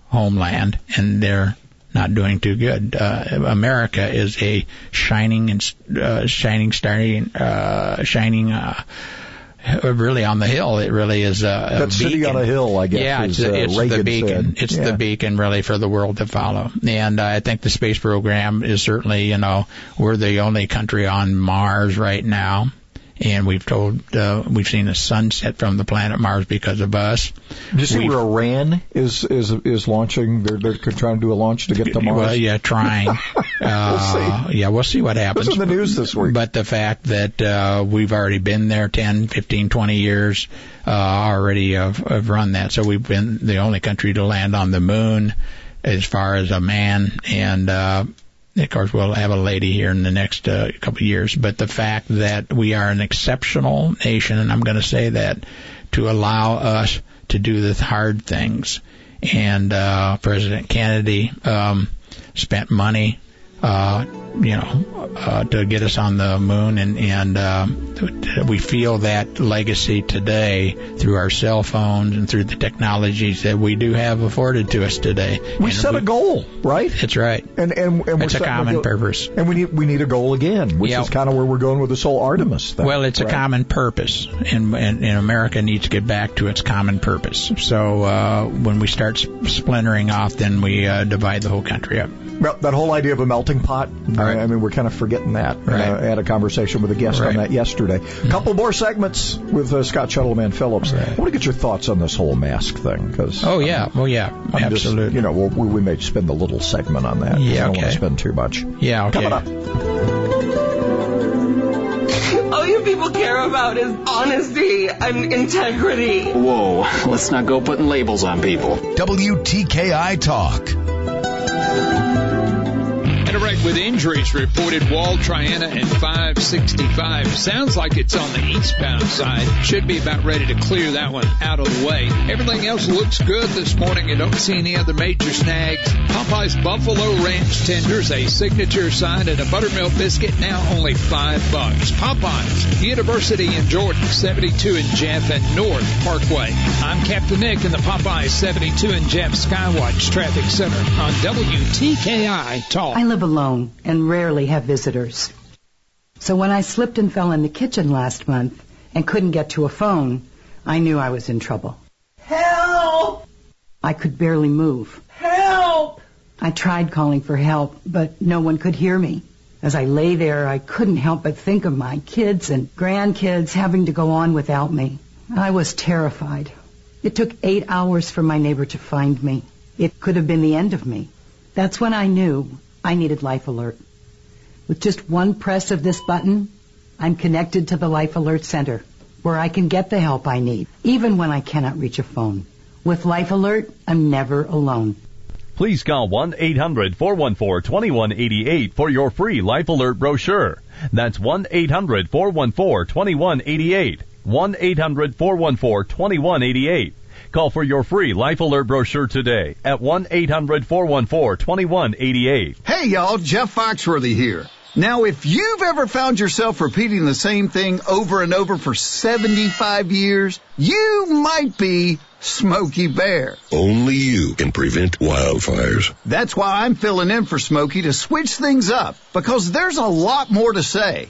[SPEAKER 6] homeland, and they're not doing too good. Uh, America is a shining and uh, shining, starting, uh, shining. Uh, really on the hill. It really is a, a
[SPEAKER 5] that
[SPEAKER 6] beacon.
[SPEAKER 5] city on a hill, I guess.
[SPEAKER 6] Yeah,
[SPEAKER 5] it's,
[SPEAKER 6] it's,
[SPEAKER 5] uh,
[SPEAKER 6] it's the beacon.
[SPEAKER 5] Said.
[SPEAKER 6] It's
[SPEAKER 5] yeah.
[SPEAKER 6] the beacon really for the world to follow. And uh, I think the space program is certainly, you know, we're the only country on Mars right now and we've told uh, we've seen a sunset from the planet Mars because of us.
[SPEAKER 5] Did you see where Iran is is is launching? They're they're trying to do a launch to get to Mars.
[SPEAKER 6] Well, yeah, trying. <laughs> uh, Yeah, we'll see what happens.
[SPEAKER 5] What's in the news this week?
[SPEAKER 6] But the fact that uh, we've already been there 10, 15, 20 years, uh, already have, have run that. So we've been the only country to land on the moon as far as a man. And, uh, of course, we'll have a lady here in the next uh, couple of years. But the fact that we are an exceptional nation, and I'm going to say that, to allow us to do the hard things. And uh, President Kennedy um, spent money, uh, you know, uh, to get us on the moon, and and uh, we feel that legacy today through our cell phones and through the technologies that we do have afforded to us today.
[SPEAKER 5] we
[SPEAKER 6] And
[SPEAKER 5] set a goal, right?
[SPEAKER 6] That's right.
[SPEAKER 5] And and, and
[SPEAKER 6] It's a common
[SPEAKER 5] goal-
[SPEAKER 6] purpose.
[SPEAKER 5] And we need we need a goal again, which
[SPEAKER 6] Yeah.
[SPEAKER 5] is kind of where we're going with this whole Artemis thing.
[SPEAKER 6] Well, it's a common purpose, and, and, and America needs to get back to its common purpose. So uh, when we start splintering off, then we uh, divide the whole country up.
[SPEAKER 5] Well, that whole idea of a melting pot, I, I mean, we're kind of forgetting that.
[SPEAKER 6] Right.
[SPEAKER 5] Uh, I had a conversation with a guest on that yesterday. A couple more segments with uh, Scott Shuttleman Phillips. I want to get your thoughts on this whole mask thing. Cause
[SPEAKER 6] Oh yeah, oh yeah,
[SPEAKER 5] I'm just-
[SPEAKER 6] absolutely.
[SPEAKER 5] you know, we'll, we, we may spend a little segment on that.
[SPEAKER 6] Yeah,
[SPEAKER 5] I don't want to spend too much.
[SPEAKER 6] Yeah, okay.
[SPEAKER 5] Coming up.
[SPEAKER 23] All you people care about is honesty and integrity.
[SPEAKER 24] Whoa, let's not go putting labels on people.
[SPEAKER 3] WTKI Talk.
[SPEAKER 1] Wreck with injuries reported Wall Triana and 565. Sounds like it's on the eastbound side. Should be about ready to clear that one out of the way. Everything else looks good this morning. I don't see any other major snags. Popeye's Buffalo Ranch tenders, a signature sign and a buttermilk biscuit, now only five bucks. Popeyes, University in Jordan, 72 in Jeff and North Parkway. I'm Captain Nick in the Popeyes 72 in Jeff Skywatch Traffic Center on WTKI Talk.
[SPEAKER 25] I live alone and rarely have visitors. So when I slipped and fell in the kitchen last month and couldn't get to a phone, I knew I was in trouble.
[SPEAKER 23] Help!
[SPEAKER 25] I could barely move.
[SPEAKER 23] Help!
[SPEAKER 25] I tried calling for help, but no one could hear me. As I lay there, I couldn't help but think of my kids and grandkids having to go on without me. I was terrified. It took eight hours for my neighbor to find me. It could have been the end of me. That's when I knew I needed Life Alert. With just one press of this button, I'm connected to the Life Alert Center, where I can get the help I need, even when I cannot reach a phone. With Life Alert, I'm never alone.
[SPEAKER 26] Please call 1-800-414-2188 for your free Life Alert brochure. That's 1-800-414-2188. 1-800-414-2188. Call for your free Life Alert brochure today at 1-800-414-2188.
[SPEAKER 27] Hey y'all, Jeff Foxworthy here. Now, if you've ever found yourself repeating the same thing over and over for 75 years, you might be Smokey Bear.
[SPEAKER 28] Only you can prevent wildfires.
[SPEAKER 27] That's why I'm filling in for Smokey to switch things up, because there's a lot more to say.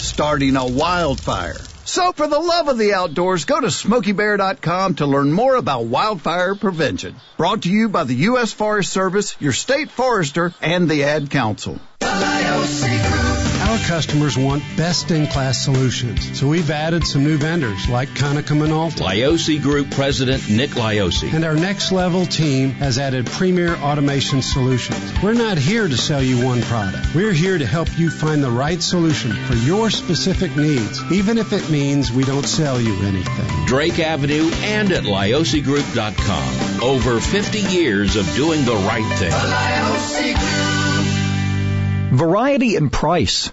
[SPEAKER 27] starting a wildfire. So for the love of the outdoors, go to SmokeyBear.com to learn more about wildfire prevention. Brought to you by the U.S. Forest Service, your state forester, and the Ad Council.
[SPEAKER 29] Our customers want best-in-class solutions, so we've added some new vendors like Konica Minolta.
[SPEAKER 30] Lioce Group President Nick Lioce.
[SPEAKER 29] And our next level team has added premier automation solutions. We're not here to sell you one product. We're here to help you find the right solution for your specific needs, even if it means we don't sell you anything.
[SPEAKER 30] Drake Avenue and at liocegroup.com. Over 50 years of doing the right thing.
[SPEAKER 5] Variety and price.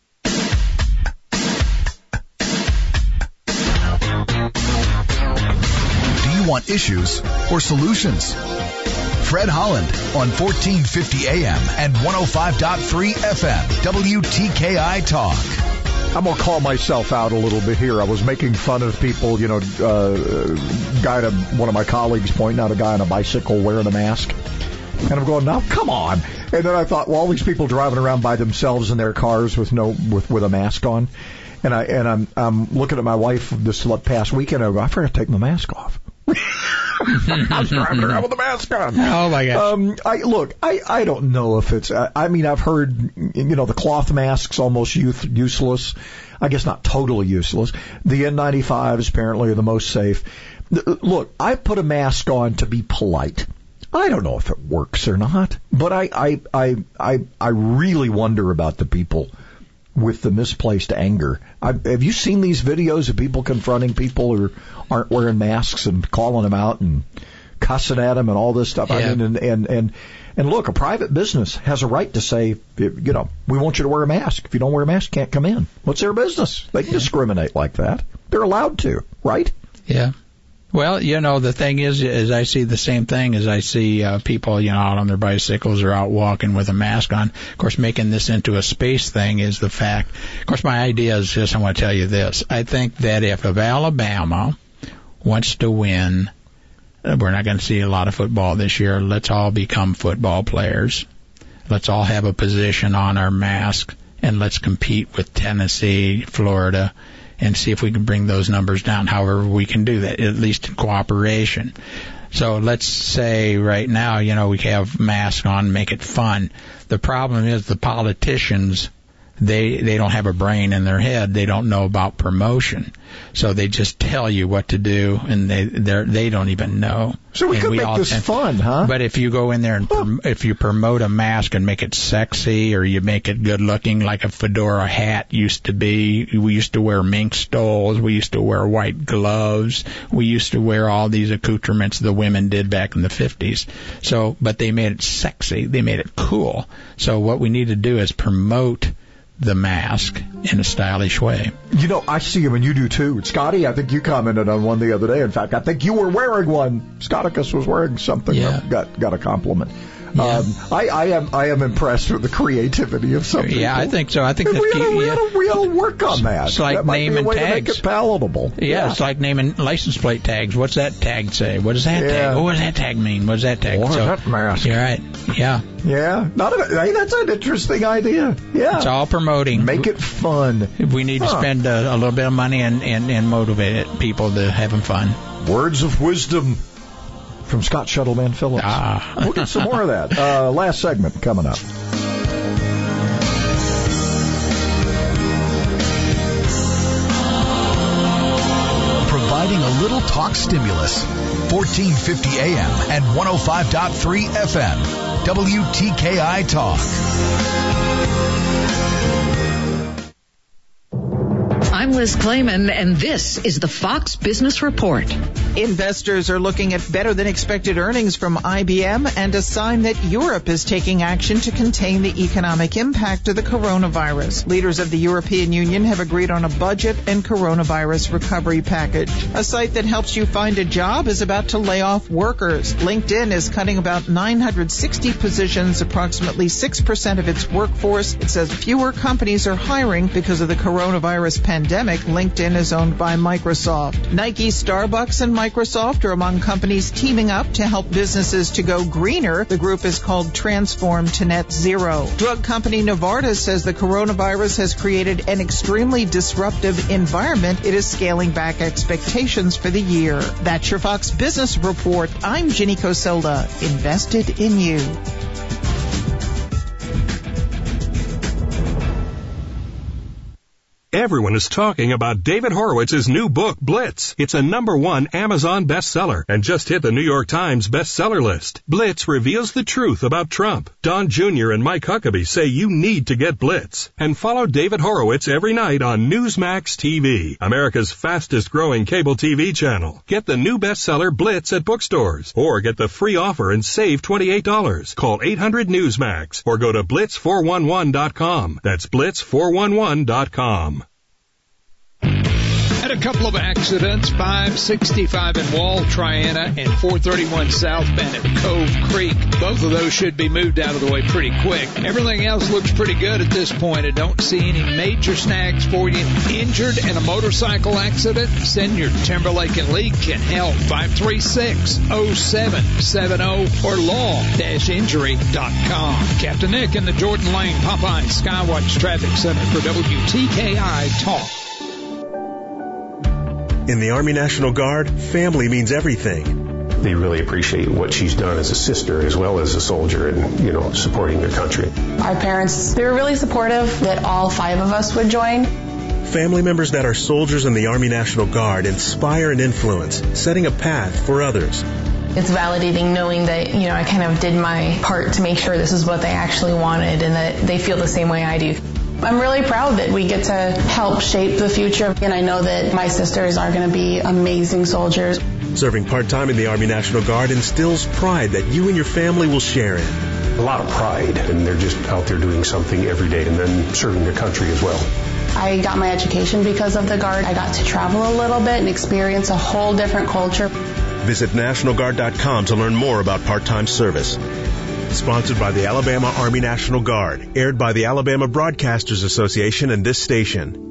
[SPEAKER 3] Want issues or solutions? Fred Holland on 1450 AM and 105.3 FM, WTKI Talk.
[SPEAKER 5] I'm gonna call myself out a little bit here. I was making fun of people, you know, uh, guy to one of my colleagues pointing out a guy on a bicycle wearing a mask. And I'm going, now come on. And then I thought, well, all these people driving around by themselves in their cars with no, with, with a mask on. And I, and I'm, I'm looking at my wife this past weekend. I go, I forgot to take my mask off. I was driving around with a mask on.
[SPEAKER 6] Oh my gosh.
[SPEAKER 5] Um, I look, I, I don't know if it's. I, I mean, I've heard, you know, the cloth masks almost youth, useless. I guess not totally useless. The N95s apparently are the most safe. Look, I put a mask on to be polite. I don't know if it works or not, but I, I, I, I, I really wonder about the people with the misplaced anger. I, have you seen these videos of people confronting people who aren't wearing masks and calling them out and cussing at them and all this stuff?
[SPEAKER 6] Yeah.
[SPEAKER 5] I mean, and, and, and, and look, a private business has a right to say, you know, we want you to wear a mask. If you don't wear a mask, you can't come in. What's their business? They can discriminate like that. They're allowed to, right?
[SPEAKER 6] Yeah. Well, you know, the thing is, is I see the same thing as I see uh, people, you know, out on their bicycles or out walking with a mask on. Of course, making this into a space thing is the fact. Of course, my idea is just I want to tell you this. I think that if, if Alabama wants to win, uh, we're not going to see a lot of football this year. Let's all become football players. Let's all have a position on our mask, and let's compete with Tennessee, Florida, and see if we can bring those numbers down. However, we can do that, at least in cooperation. So let's say right now, you know, we have masks on, make it fun. The problem is the politicians, they, they don't have a brain in their head. They don't know about promotion. So they just tell you what to do and they, they're, they don't even know.
[SPEAKER 5] So we
[SPEAKER 6] And
[SPEAKER 5] could make
[SPEAKER 6] all
[SPEAKER 5] this
[SPEAKER 6] tend-
[SPEAKER 5] fun, huh?
[SPEAKER 6] But if you go in there and prom- if you promote a mask and make it sexy or you make it good looking like a fedora hat used to be, we used to wear mink stoles, we used to wear white gloves, we used to wear all these accoutrements the women did back in the 50s. So, but they made it sexy, they made it cool. So what we need to do is promote the mask in a stylish way.
[SPEAKER 5] You know, I see them and you do too. Scotty, I think you commented on one the other day. In fact, I think you were wearing one. Scotticus was wearing something.
[SPEAKER 6] Yeah.
[SPEAKER 5] Got got a compliment. Um, I, I am I am impressed with the creativity of some people.
[SPEAKER 6] Yeah, I think so. I think that's
[SPEAKER 5] we ought,
[SPEAKER 6] key.
[SPEAKER 5] we,
[SPEAKER 6] Yeah.
[SPEAKER 5] ought to, we ought to work on that.
[SPEAKER 6] It's like
[SPEAKER 5] that might be a
[SPEAKER 6] naming
[SPEAKER 5] way to make
[SPEAKER 6] tags.
[SPEAKER 5] it palatable.
[SPEAKER 6] Yeah, it's like naming license plate tags. What's that tag say? What does that
[SPEAKER 5] Yeah.
[SPEAKER 6] tag? What does that tag mean? What does that tag?
[SPEAKER 5] What is
[SPEAKER 6] so,
[SPEAKER 5] that mask?
[SPEAKER 6] You're right. Yeah,
[SPEAKER 5] Yeah, not a, hey, that's an interesting idea. Yeah,
[SPEAKER 6] it's all promoting.
[SPEAKER 5] make it fun.
[SPEAKER 6] We need to spend a, a little bit of money and, and, and motivate people to having fun.
[SPEAKER 5] Words of wisdom from Scott Shuttleman Phillips.
[SPEAKER 6] Ah.
[SPEAKER 5] We'll get some more of that. Uh, last segment coming up.
[SPEAKER 3] Providing a little talk stimulus. 1450 AM and 105.3 FM. WTKI Talk.
[SPEAKER 31] I'm Liz Claman, and this is the Fox Business Report.
[SPEAKER 32] Investors are looking at better than expected earnings from IBM and a sign that Europe is taking action to contain the economic impact of the coronavirus. Leaders of the European Union have agreed on a budget and coronavirus recovery package. A site that helps you find a job is about to lay off workers. LinkedIn is cutting about 960 positions, approximately 6% of its workforce. It says fewer companies are hiring because of the coronavirus pandemic. LinkedIn is owned by Microsoft. Nike, Starbucks, and Microsoft are among companies teaming up to help businesses to go greener. The group is called Transform to Net Zero. Drug company Novartis says the coronavirus has created an extremely disruptive environment. It is scaling back expectations for the year. That's your Fox Business Report. I'm Ginny Coselda, invested in you.
[SPEAKER 33] Everyone is talking about David Horowitz's new book, Blitz. It's a number one Amazon bestseller and just hit the New York Times bestseller list. Blitz reveals the truth about Trump. Don Jr. and Mike Huckabee say you need to get Blitz. And follow David Horowitz every night on Newsmax TV, America's fastest growing cable TV channel. Get the new bestseller Blitz at bookstores or get the free offer and save $28. Call 800 Newsmax or go to blitz411.com. That's blitz411.com.
[SPEAKER 1] Had a couple of accidents, 565 in Wall, Triana, and 431 southbound at Cove Creek. Both of those should be moved out of the way pretty quick. Everything else looks pretty good at this point. I don't see any major snags for you. Injured in a motorcycle accident? Send your Timberlake and Lee can help. 536-0770 or law-injury.com. Captain Nick in the Jordan Lane Popeye Skywatch Traffic Center for WTKI Talk.
[SPEAKER 34] In the Army National Guard, family means everything.
[SPEAKER 35] They really appreciate what she's done as a sister as well as a soldier and, you know, supporting their country.
[SPEAKER 36] Our parents, they were really supportive that all five of us would join.
[SPEAKER 34] Family members that are soldiers in the Army National Guard inspire and influence, setting a path for others.
[SPEAKER 36] It's validating knowing that, you know, I kind of did my part to make sure this is what they actually wanted and that they feel the same way I do. I'm really proud that we get to help shape the future, and I know that my sisters are going to be amazing soldiers.
[SPEAKER 34] Serving part-time in the Army National Guard instills pride that you and your family will share in.
[SPEAKER 35] A lot of pride, and they're just out there doing something every day and then serving their country as well.
[SPEAKER 36] I got my education because of the Guard. I got to travel a little bit and experience a whole different culture.
[SPEAKER 34] Visit NationalGuard.com to learn more about part-time service. Sponsored by the Alabama Army National Guard. Aired by the Alabama Broadcasters Association and this station.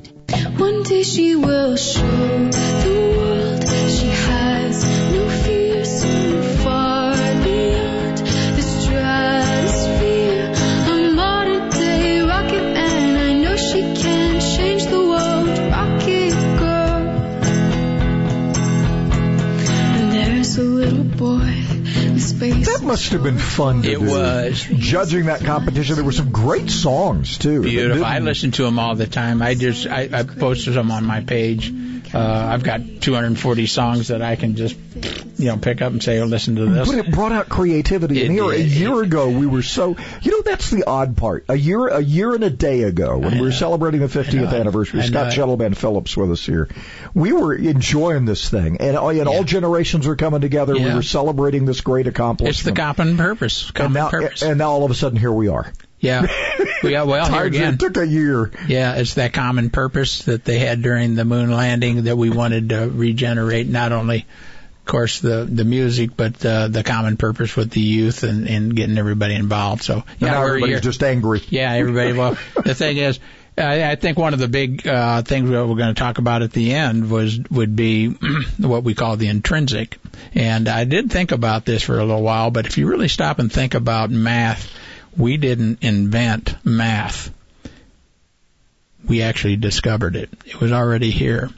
[SPEAKER 37] One day she will show
[SPEAKER 5] must have been fun. To
[SPEAKER 6] It
[SPEAKER 5] do.
[SPEAKER 6] was.
[SPEAKER 5] judging that competition. There were some great songs too.
[SPEAKER 6] Beautiful. I listen to them all the time. I just I, I posted them on my page. Uh, I've got 240 songs that I can just you know pick up and say, oh, listen to this.
[SPEAKER 5] But it brought out creativity. and
[SPEAKER 6] It
[SPEAKER 5] here, a year ago, we were so. You know, that's the odd part. A year, a year and a day ago, when we were celebrating the 50th anniversary, Scott. Shuttleman Phillips with us here. We were enjoying this thing, and, uh, and all generations were coming together. We were celebrating this great accomplishment.
[SPEAKER 6] It's the common purpose.
[SPEAKER 5] and
[SPEAKER 6] Common
[SPEAKER 5] now,
[SPEAKER 6] purpose.
[SPEAKER 5] and now all of a sudden, here we are.
[SPEAKER 6] Yeah. <laughs> Yeah, well, here again.
[SPEAKER 5] It took a year.
[SPEAKER 6] Yeah, it's that common purpose that they had during the moon landing that we wanted to regenerate not only, of course, the the music, but uh, the common purpose with the youth and, and getting everybody involved. So yeah,
[SPEAKER 5] now everybody's
[SPEAKER 6] here.
[SPEAKER 5] just angry.
[SPEAKER 6] Yeah, everybody. Well, the thing is, I, I think one of the big uh, things that we're going to talk about at the end was would be <clears throat> what we call the intrinsic. And I did think about this for a little while, but if you really stop and think about math, we didn't invent math. we actually discovered it. It was already here.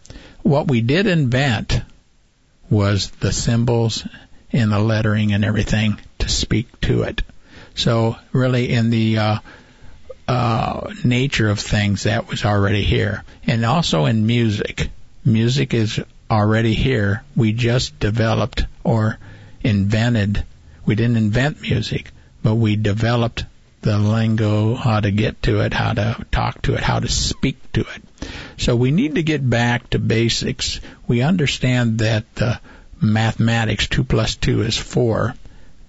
[SPEAKER 6] What we did invent was the symbols and the lettering and everything to speak to it. So really in the uh, uh, nature of things that was already here. And also in music. Music is already here. We just developed or invented. We didn't invent music, but we developed the lingo, how to get to it, how to talk to it, how to speak to it. So we need to get back to basics. We understand that uh, mathematics, 2 plus 2 is 4.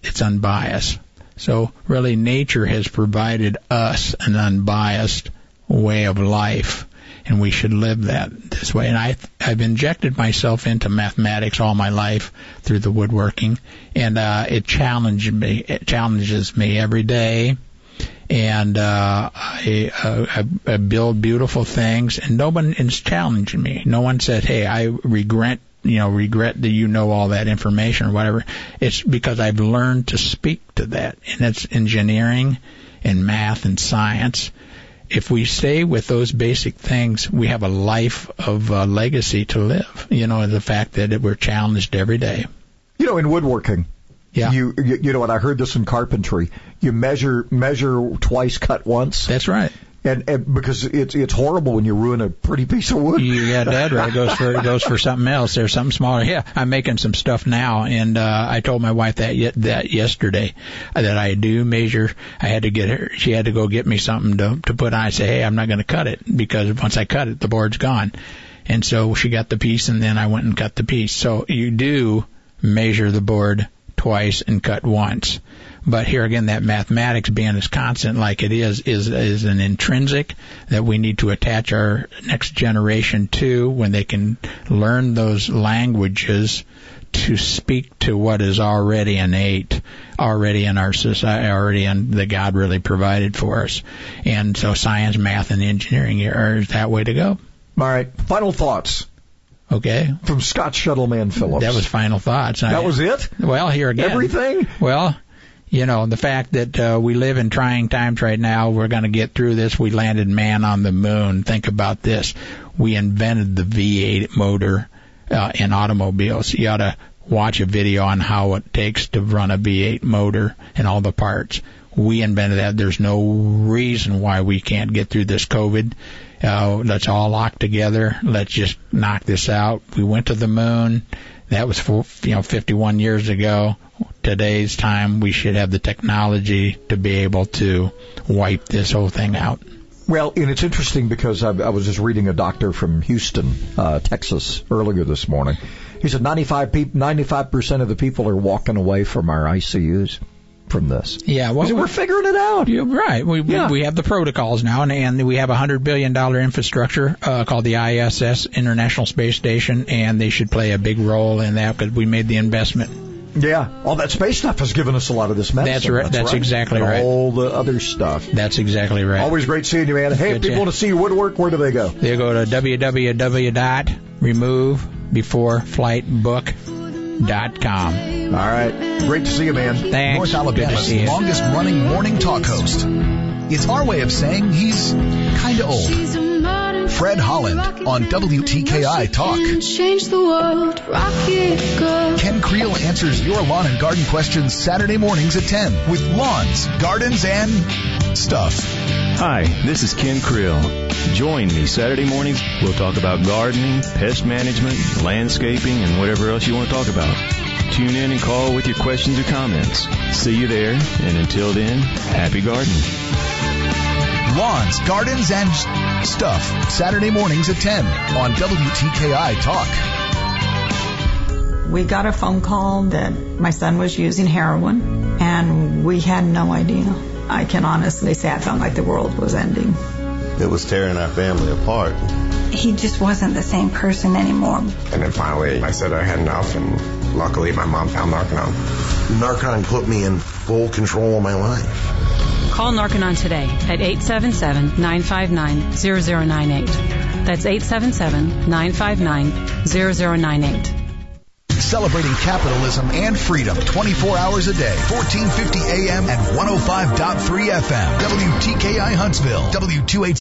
[SPEAKER 6] It's unbiased. So really nature has provided us an unbiased way of life and we should live that this way. And I, I've injected myself into mathematics all my life through the woodworking, and uh, it challenged me. It challenges me every day, and uh, I, uh, I build beautiful things, and no one is challenging me. No one said, "Hey, I regret." You know, regret that you know all that information or whatever. It's because I've learned to speak to that, and it's engineering and math and science if we stay with those basic things, we have a life of uh, legacy to live. You know, the fact that we're challenged every day.
[SPEAKER 5] You know, in woodworking,
[SPEAKER 6] yeah.
[SPEAKER 5] You, you you know what I heard this in carpentry. You measure measure twice, cut once.
[SPEAKER 6] That's right.
[SPEAKER 5] And, and because it's it's horrible when you ruin a pretty piece of wood.
[SPEAKER 6] Got that right. It goes for it goes for something else. There's something smaller. Yeah, I'm making some stuff now, and uh, I told my wife that yet that yesterday that I do measure. I had to get her. She had to go get me something to to put on. I say, hey, I'm not going to cut it because once I cut it, the board's gone. And so she got the piece, and then I went and cut the piece. So you do measure the board twice and cut once. But here again, that mathematics being as constant like it is, is, is an intrinsic that we need to attach our next generation to when they can learn those languages to speak to what is already innate, already in our society, already in the God really provided for us. And so science, math, and engineering are that way to go.
[SPEAKER 5] All right. Final thoughts.
[SPEAKER 6] Okay.
[SPEAKER 5] From Scott Shuttleman Phillips.
[SPEAKER 6] That was final thoughts.
[SPEAKER 5] That I, was it?
[SPEAKER 6] Well, here again.
[SPEAKER 5] Everything?
[SPEAKER 6] Well, you know, the fact that uh, we live in trying times right now, we're going to get through this. We landed man on the moon. Think about this. We invented the V8 motor uh, in automobiles. You ought to watch a video on how it takes to run a V8 motor and all the parts. We invented that. There's no reason why we can't get through this COVID. Uh, let's all lock together. Let's just knock this out. We went to the moon. That was for, you know 51 years ago. Today's time, we should have the technology to be able to wipe this whole thing out.
[SPEAKER 5] Well, and it's interesting because I, I was just reading a doctor from Houston, uh, Texas, earlier this morning. He said 95 percent of the people are walking away from our ICUs from this.
[SPEAKER 6] Yeah, well,
[SPEAKER 5] we're figuring it out.
[SPEAKER 6] Right. We,
[SPEAKER 5] Yeah.
[SPEAKER 6] we we have the protocols now, and, and we have a hundred billion dollar infrastructure uh, called the ISS, International Space Station, and they should play a big role in that because we made the investment.
[SPEAKER 5] Yeah, all that space stuff has given us a lot of this medicine.
[SPEAKER 6] That's right. That's exactly
[SPEAKER 5] And
[SPEAKER 6] right.
[SPEAKER 5] All the other stuff.
[SPEAKER 6] That's exactly right.
[SPEAKER 5] Always great seeing you, man. Hey, if people
[SPEAKER 6] to-
[SPEAKER 5] want to see your woodwork, where do they go?
[SPEAKER 6] They go to www.removebeforeflightbook.com.
[SPEAKER 5] All right. Great to see you, man.
[SPEAKER 6] Thanks.
[SPEAKER 3] North
[SPEAKER 6] Good to
[SPEAKER 3] Alabama's
[SPEAKER 6] see you.
[SPEAKER 3] longest running morning talk host. It's our way of saying he's kinda old. Fred Holland on WTKI Talk.
[SPEAKER 37] Change the world, rock it, girl.
[SPEAKER 3] Ken Creel answers your lawn and garden questions Saturday mornings at 10 with lawns, gardens, and stuff.
[SPEAKER 38] Hi, this is Ken Krill. Join me Saturday mornings. We'll talk about gardening, pest management, landscaping, and whatever else you want to talk about. Tune in and call with your questions or comments. See you there, and until then, happy gardening.
[SPEAKER 3] Lawns, gardens, and stuff. Saturday mornings at 10 on WTKI Talk.
[SPEAKER 39] We got a phone call that my son was using heroin, and we had no idea. I can honestly say I felt like the world was ending.
[SPEAKER 40] It was tearing our family apart.
[SPEAKER 41] He just wasn't the same person anymore.
[SPEAKER 42] And then finally, I said I had enough, and luckily, my mom found Narconon.
[SPEAKER 43] Narcan put me in full control of my life.
[SPEAKER 44] Call Narconon today at 877-959-0098. That's 877-959-0098.
[SPEAKER 3] Celebrating capitalism and freedom 24 hours a day. 1450 AM and 105.3 FM. WTKI Huntsville. W28